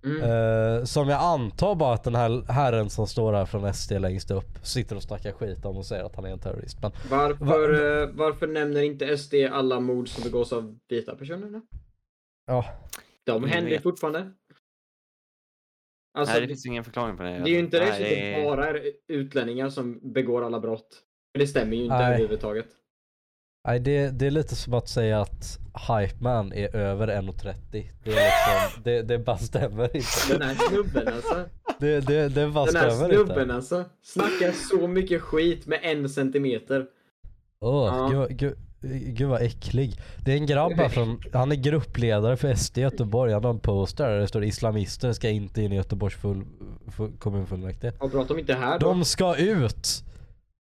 Mm.
Eh, som jag antar bara att den här herren som står här från SD längst upp sitter och snackar skit om och säger att han är en terrorist. Men
Varför, eh, varför nämner inte SD alla mord som begås av vita personer? då?
ja,
De händer
vet.
fortfarande. Alltså,
Nej, det
det,
finns ingen förklaring på det.
det är ju inte det
Nej,
som det bara är utlänningar som begår alla brott. För det stämmer ju inte
Nej.
överhuvudtaget.
nej, det, det är lite som att säga att Hype Man är över 1,30. Det, är liksom, det, det bara stämmer inte.
Den här snubben alltså.
Det, det, det bara
Den här
stämmer
snubben
inte.
alltså. Snackar så mycket skit med en centimeter.
Åh,
Ja.
gud, gud, gud vad äcklig. Det är en grabb här från, han är gruppledare för SD i Göteborg. Han har en poster där det står islamister ska inte in i Göteborgs full, full, kommunfullmäktige.
Och pratar de inte här då?
De ska ut!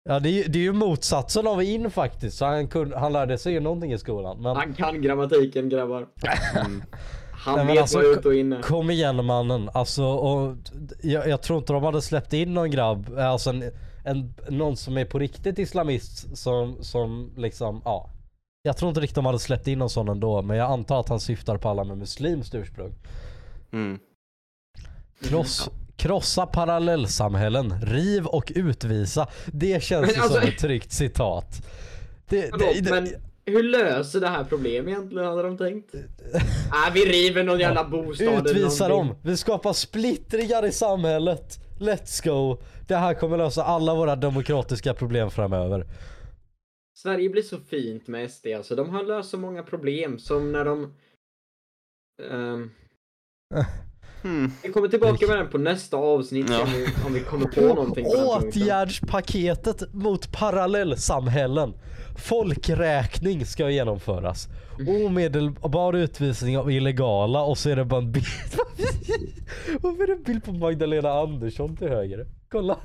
Ja det är, det är ju motsatsen av in faktiskt. Så han, kunde, han lärde sig ju någonting i skolan. Men
Han kan grammatiken grabbar. [laughs]
Mm.
Han
Nej,
vet
alltså,
vad ut och inne.
kom igen mannen. Alltså, och, jag, jag tror inte de hade släppt in någon grabb, alltså en, en, någon som är på riktigt islamist som, som liksom, ja. Jag tror inte riktigt de hade släppt in någon sån ändå, men jag antar att han syftar på alla med muslimskt ursprung.
Mm.
Kross, krossa parallellsamhällen, riv och utvisa. Det känns
Men
ju
alltså-
som ett tryggt citat. Det,
Förlåt,
det, det,
men hur löser det här problem egentligen hade de tänkt? [laughs] Nej, vi river någon jävla bostad
Utvisa dem! Vi skapar splittringar i samhället. Let's go! Det här kommer lösa alla våra demokratiska problem framöver.
Sverige blir så fint med SD alltså. De har löst så många problem som när de... Ehm, [laughs]
Hmm.
vi kommer tillbaka med den på nästa avsnitt
Ja.
om, vi, om vi kommer på någonting på.
Åtgärdspaketet mot parallellsamhällen. Folkräkning ska genomföras. Omedelbar utvisning av illegala och så är det bara en bild. [laughs] Varför är det en bild på Magdalena Andersson till höger? Kolla!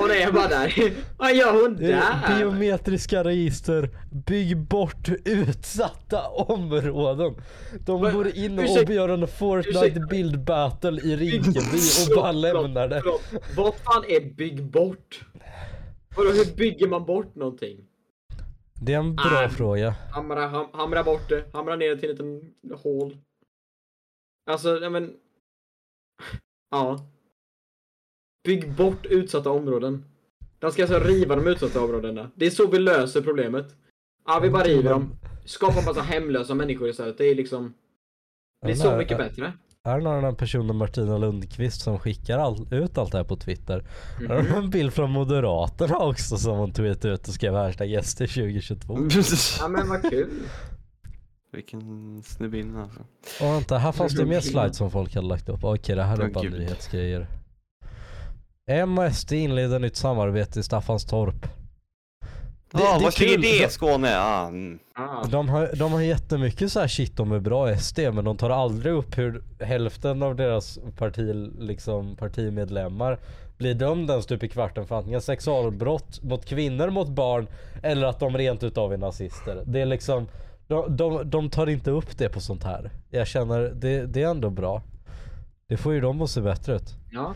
Och det är bara där. Vad gör hon där?
Biometriska register. Bygg bort utsatta områden. De
Men,
går in och gör en Fortnite build battle i Rinkeby och bara lämnar det.
Vad fan är bygg bort? Vadå, hur bygger man bort någonting?
Det är en bra
Ah.
fråga.
Hamra, ham, hamra bort det, hamra ner det till en liten hål. Alltså, ja men... Ja. Bygg bort utsatta områden. De ska alltså riva de utsatta områdena. Det är så vi löser problemet. Ja, vi bara river dem. Skapar massa hemlösa människor istället. Det är liksom... Det är så mycket bättre.
Är det någon den personen Martina Lundqvist som skickar all, ut allt det här på Twitter? Har
Mhm.
de en bild från Moderaterna också som hon tweetade ut och skrev hashtag SD 2022.
Ja men vad kul.
Vilken snubbinna alltså.
Och vänta, här fanns det mer slides som folk hade lagt upp. Okej, det här är bara nyhetsgrejer. M och SD inleder nytt samarbete i Staffanstorp. Det-
ah,
det är
vad säger
kul.
det
De-
Skåne? Ah, mm.
Ah,
De har, de har jättemycket så här shit om hur bra SD är, men de tar aldrig upp hur hälften av deras parti, liksom, partimedlemmar blir dömda en stup i kvarten för antingen sexualbrott mot kvinnor, mot barn eller att de rent utav är nazister. Det är liksom, de, de, de tar inte upp det på sånt här. Jag känner, det, det är ändå bra. Det får ju dem att se bättre ut.
ja.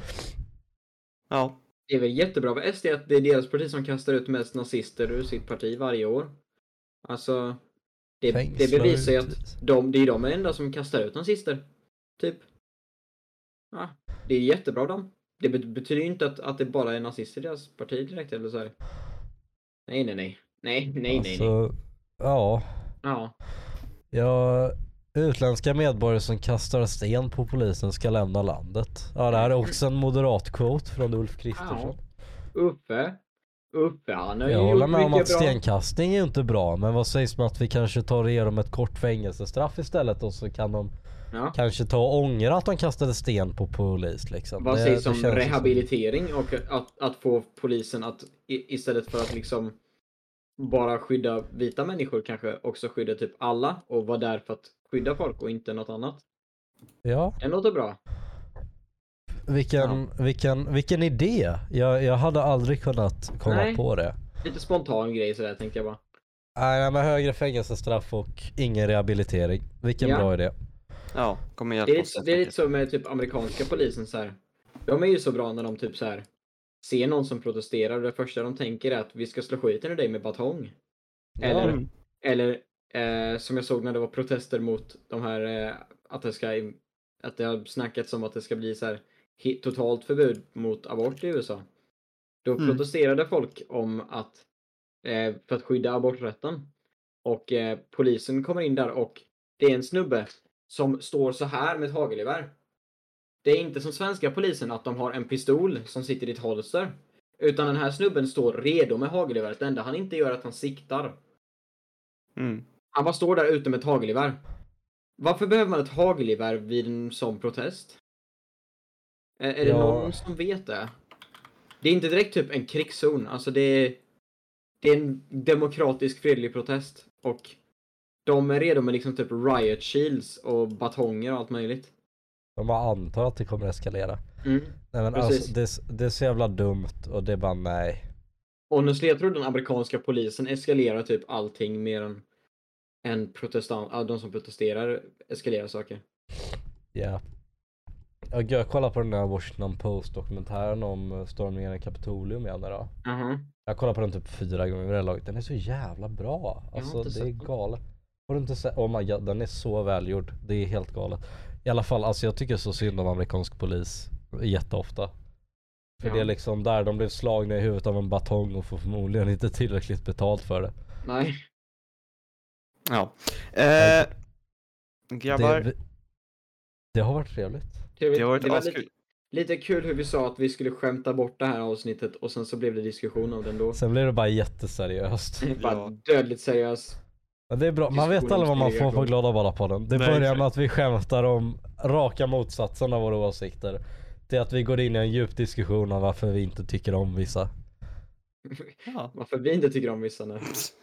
Ja.
Det är väl jättebra för SD att det är deras parti som kastar ut mest nazister ur sitt parti varje år. Alltså, det, det bevisar ju att de, det är de enda som kastar ut nazister. Typ. Ja, det är jättebra dem. Det bet- betyder ju inte att, att det bara är nazister i deras parti direkt eller så här. Nej, nej, nej. Nej, nej, nej, nej.
Alltså, ja.
Ja.
Ja, utländska medborgare som kastar sten på polisen ska lämna landet. Ja, det här är också en moderat quote från Ulf Kristersson.
Uffe. Uffe, han har ju
Jag håller
gjort
med om att
bra.
stenkastning är inte bra, men vad sägs om att vi kanske tar och ger dem ett kort fängelsestraff istället och så kan de
Ja.
kanske ta och ångra att de kastade sten på polis liksom.
Vad
Det-
sägs om rehabilitering och att, att få polisen att i, istället för att liksom bara skydda vita människor kanske också skydda typ alla och vara där för att skydda folk och inte något annat.
Ja,
Det låter bra.
vilken, vilken, vilken idé! Jag, jag hade aldrig kunnat komma
Nej.
på det.
Lite spontan grej sådär tänkte jag bara.
Nej, med högre fängelsestraff och ingen rehabilitering. Vilken
Ja.
bra idé.
Ja, kommer
Det
hjälpa
är,
oss.
det är lite så med typ amerikanska polisen så här. De är ju så bra när de typ så här ser någon som protesterar och det första de tänker är att vi ska slå skiten ur dig med batong. Eller,
Mm.
eller eh, som jag såg när det var protester mot de här eh, att det ska att det har snackats om att det ska bli så här totalt förbud mot abort i USA. Då
Mm.
protesterade folk om att eh, för att skydda aborträtten. Och eh, polisen kommer in där och det är en snubbe som står så här med ett hagelgevär. Det är inte som svenska polisen att de har en pistol som sitter i ett holster. Utan den här snubben står redo med hagelgeväret. Det enda han inte gör är att han siktar.
Mm.
Han bara står där ute med ett hagelgevär. Varför behöver man ett hagelgevär vid en sån protest? Är, är det
Ja.
någon som vet det? Det är inte direkt typ en krigszon. Alltså det är, det är en demokratisk fredlig protest. Och de är redo med liksom typ riot shields och batonger och allt möjligt.
De bara antar att det kommer eskalera.
Mm.
Nej men
Precis.
alltså det, det är så jävla dumt och det är bara nej.
Honestly, jag tror den amerikanska polisen eskalerar typ allting mer än, än protestant, de som protesterar eskalerar saker.
Ja. Jag, jag kollade på den där Washington Post dokumentären om eh, stormningen i Kapitolium igen idag.
Jaha.
Jag kollar på den typ fyra gånger vid det här laget. Den är så jävla bra. Alltså det är galet. Har du inte sett? Oh my god, den är så välgjord. Det är helt galet. I alla fall, alltså jag tycker så synd om amerikansk polis jätteofta. För
Ja.
det är liksom där de blev slagna i huvudet av en batong och får förmodligen inte tillräckligt betalt för det.
Nej.
Ja. Eh, grabbar,
Det, det har varit trevligt.
Det har varit
det var lite, lite kul hur vi sa att vi skulle skämta bort det här avsnittet och sen så blev det diskussion om den då.
Sen blev det bara jätteseriöst. [laughs]
Bara
Ja.
dödligt seriös.
Men det är bra, man vet aldrig vad man får på. Glada bara podden. Det börjar med att vi skämtar om raka motsatsen av våra åsikter. Till att vi går in i en djup diskussion om varför vi inte tycker om vissa.
Ja. [laughs]
Varför vi inte tycker om vissa nu.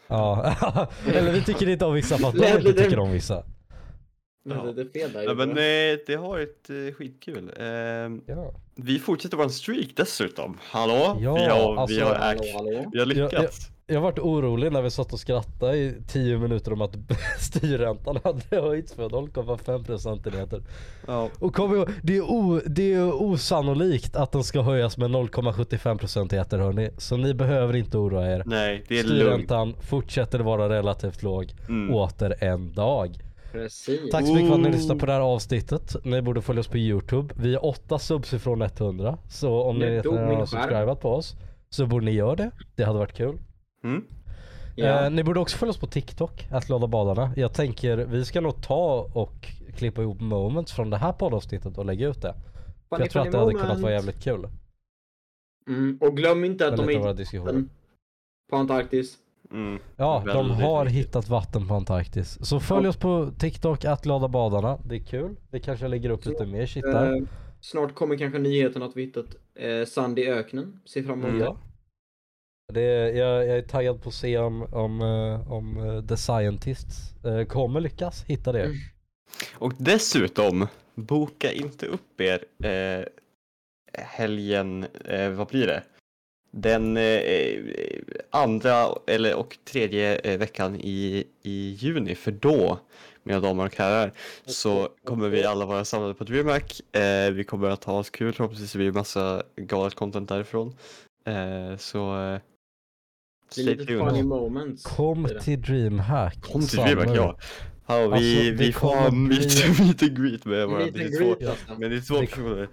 Ja, [laughs] eller vi tycker inte om vissa för att de inte tycker om vissa.
Ja.
Det, det är fel där.
Ja, men eh, det har varit eh, skitkul. Eh,
Ja.
vi fortsätter vår streak dessutom. Hallå?
Ja,
vi har,
alltså-
vi har,
Hallå, hallå.
vi har lyckats.
Jag varit orolig när vi satt och skrattade i 10 minuter om att [laughs] styrräntan hade höjts för 0,5 procentenheter.
Ja.
Och kom ihåg, det är, o, det är osannolikt att den ska höjas med 0,75 procentenheter hörni. Så ni behöver inte oroa er.
Nej, det är lugnt.
Styrräntan fortsätter vara relativt låg
Mm.
åter en dag.
Precis.
Tack så mycket för att ni lyssnade på det här avsnittet. Ni borde följa oss på Youtube. Vi är åtta subs ifrån 100. Så om ni redan har subscribat på oss så borde ni göra det. Det hade varit kul.
Mm.
Ja.
Eh, ni borde också följa oss på TikTok, att glada badarna. Jag tänker vi ska nog ta och klippa ihop moments från det här poddavsnittet och lägga ut det. För jag tror att det hade
moment.
kunnat vara jävligt kul.
Mm. Och glöm inte att
Med
de är
diskussioner.
på Antarktis.
Mm.
Ja, de har
viktigt.
hittat vatten på Antarktis. Så följ oss på TikTok, att glada badarna. Det är kul. Vi kanske lägger upp lite mer shit där.
Eh, snart kommer kanske nyheten att vi hittat eh, sand i öknen. Se fram emot
Mm.
det.
Det, jag, jag är taggad på att se om, om, eh, om eh, The Scientists eh, kommer lyckas hitta det.
Mm.
Och dessutom, boka inte upp er eh, helgen, eh, vad blir det? Den eh, andra eller, och tredje eh, veckan i, i juni, för då, mina damer och herrar, så kommer vi alla vara samlade på DreamHack. Eh, vi kommer att ha oss kul, förhoppningsvis blir det massa galet content därifrån. Eh, så eh, stay
lite
tuned.
funny moments.
Kom
är
till DreamHack.
Kom till. DreamHack, ja. ja vi,
Alltså,
vi får ha meet, meet and greet med våra
Meet and
92
greet alltså.
med 92
Det-
personer.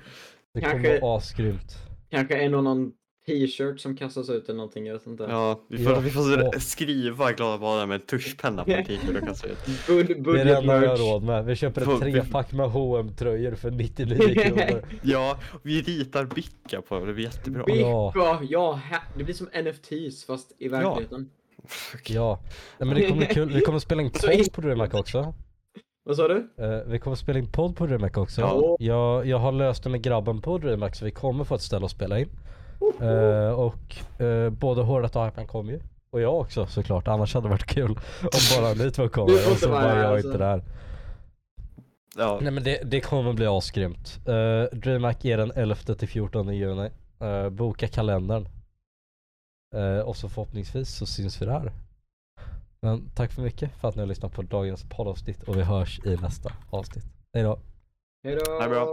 Det
Kanske-
kommer vara asgrymt.
Kanske en och någon t-shirt som kastas ut eller någonting, jag vet inte.
Ja, vi får,
Ja,
vi får skriva glada bara med en tuschpenna på en t-shirt och kasta ut. [laughs]
Bud,
Det är det enda jag har råd med. Vi köper ett trepack med hm tröjor för 99 [laughs] kronor.
Ja, vi ritar bicka på det blir jättebra.
Ja.
Bicka, ja, det blir som NFTs fast i verkligheten.
Ja, Nej, men det kommer bli kul. Vi kommer spela in [laughs] podd på DreamHack också.
Vad sa du?
Eh, vi kommer spela in podd på DreamHack också.
Ja.
Jag, jag har löst det med grabben på DreamHack så vi kommer få ett ställe att spela in. Eh, och uh, både Hårdat och Hypen kommer ju. Och jag också såklart, annars hade det varit kul om bara ni två
Du
kommer
får
och
inte
så
vara
bara
här,
jag
alltså.
inte där.
Ja,
Nej men det, det kommer bli asgrymt. Uh, DreamHack är den 11 till 14 juni. Eh, boka kalendern. Eh, och så förhoppningsvis så syns vi där. Men tack för mycket för att ni har lyssnat på dagens poddavsnitt och vi hörs i nästa avsnitt. Hejdå.
Hejdå!
Det bra.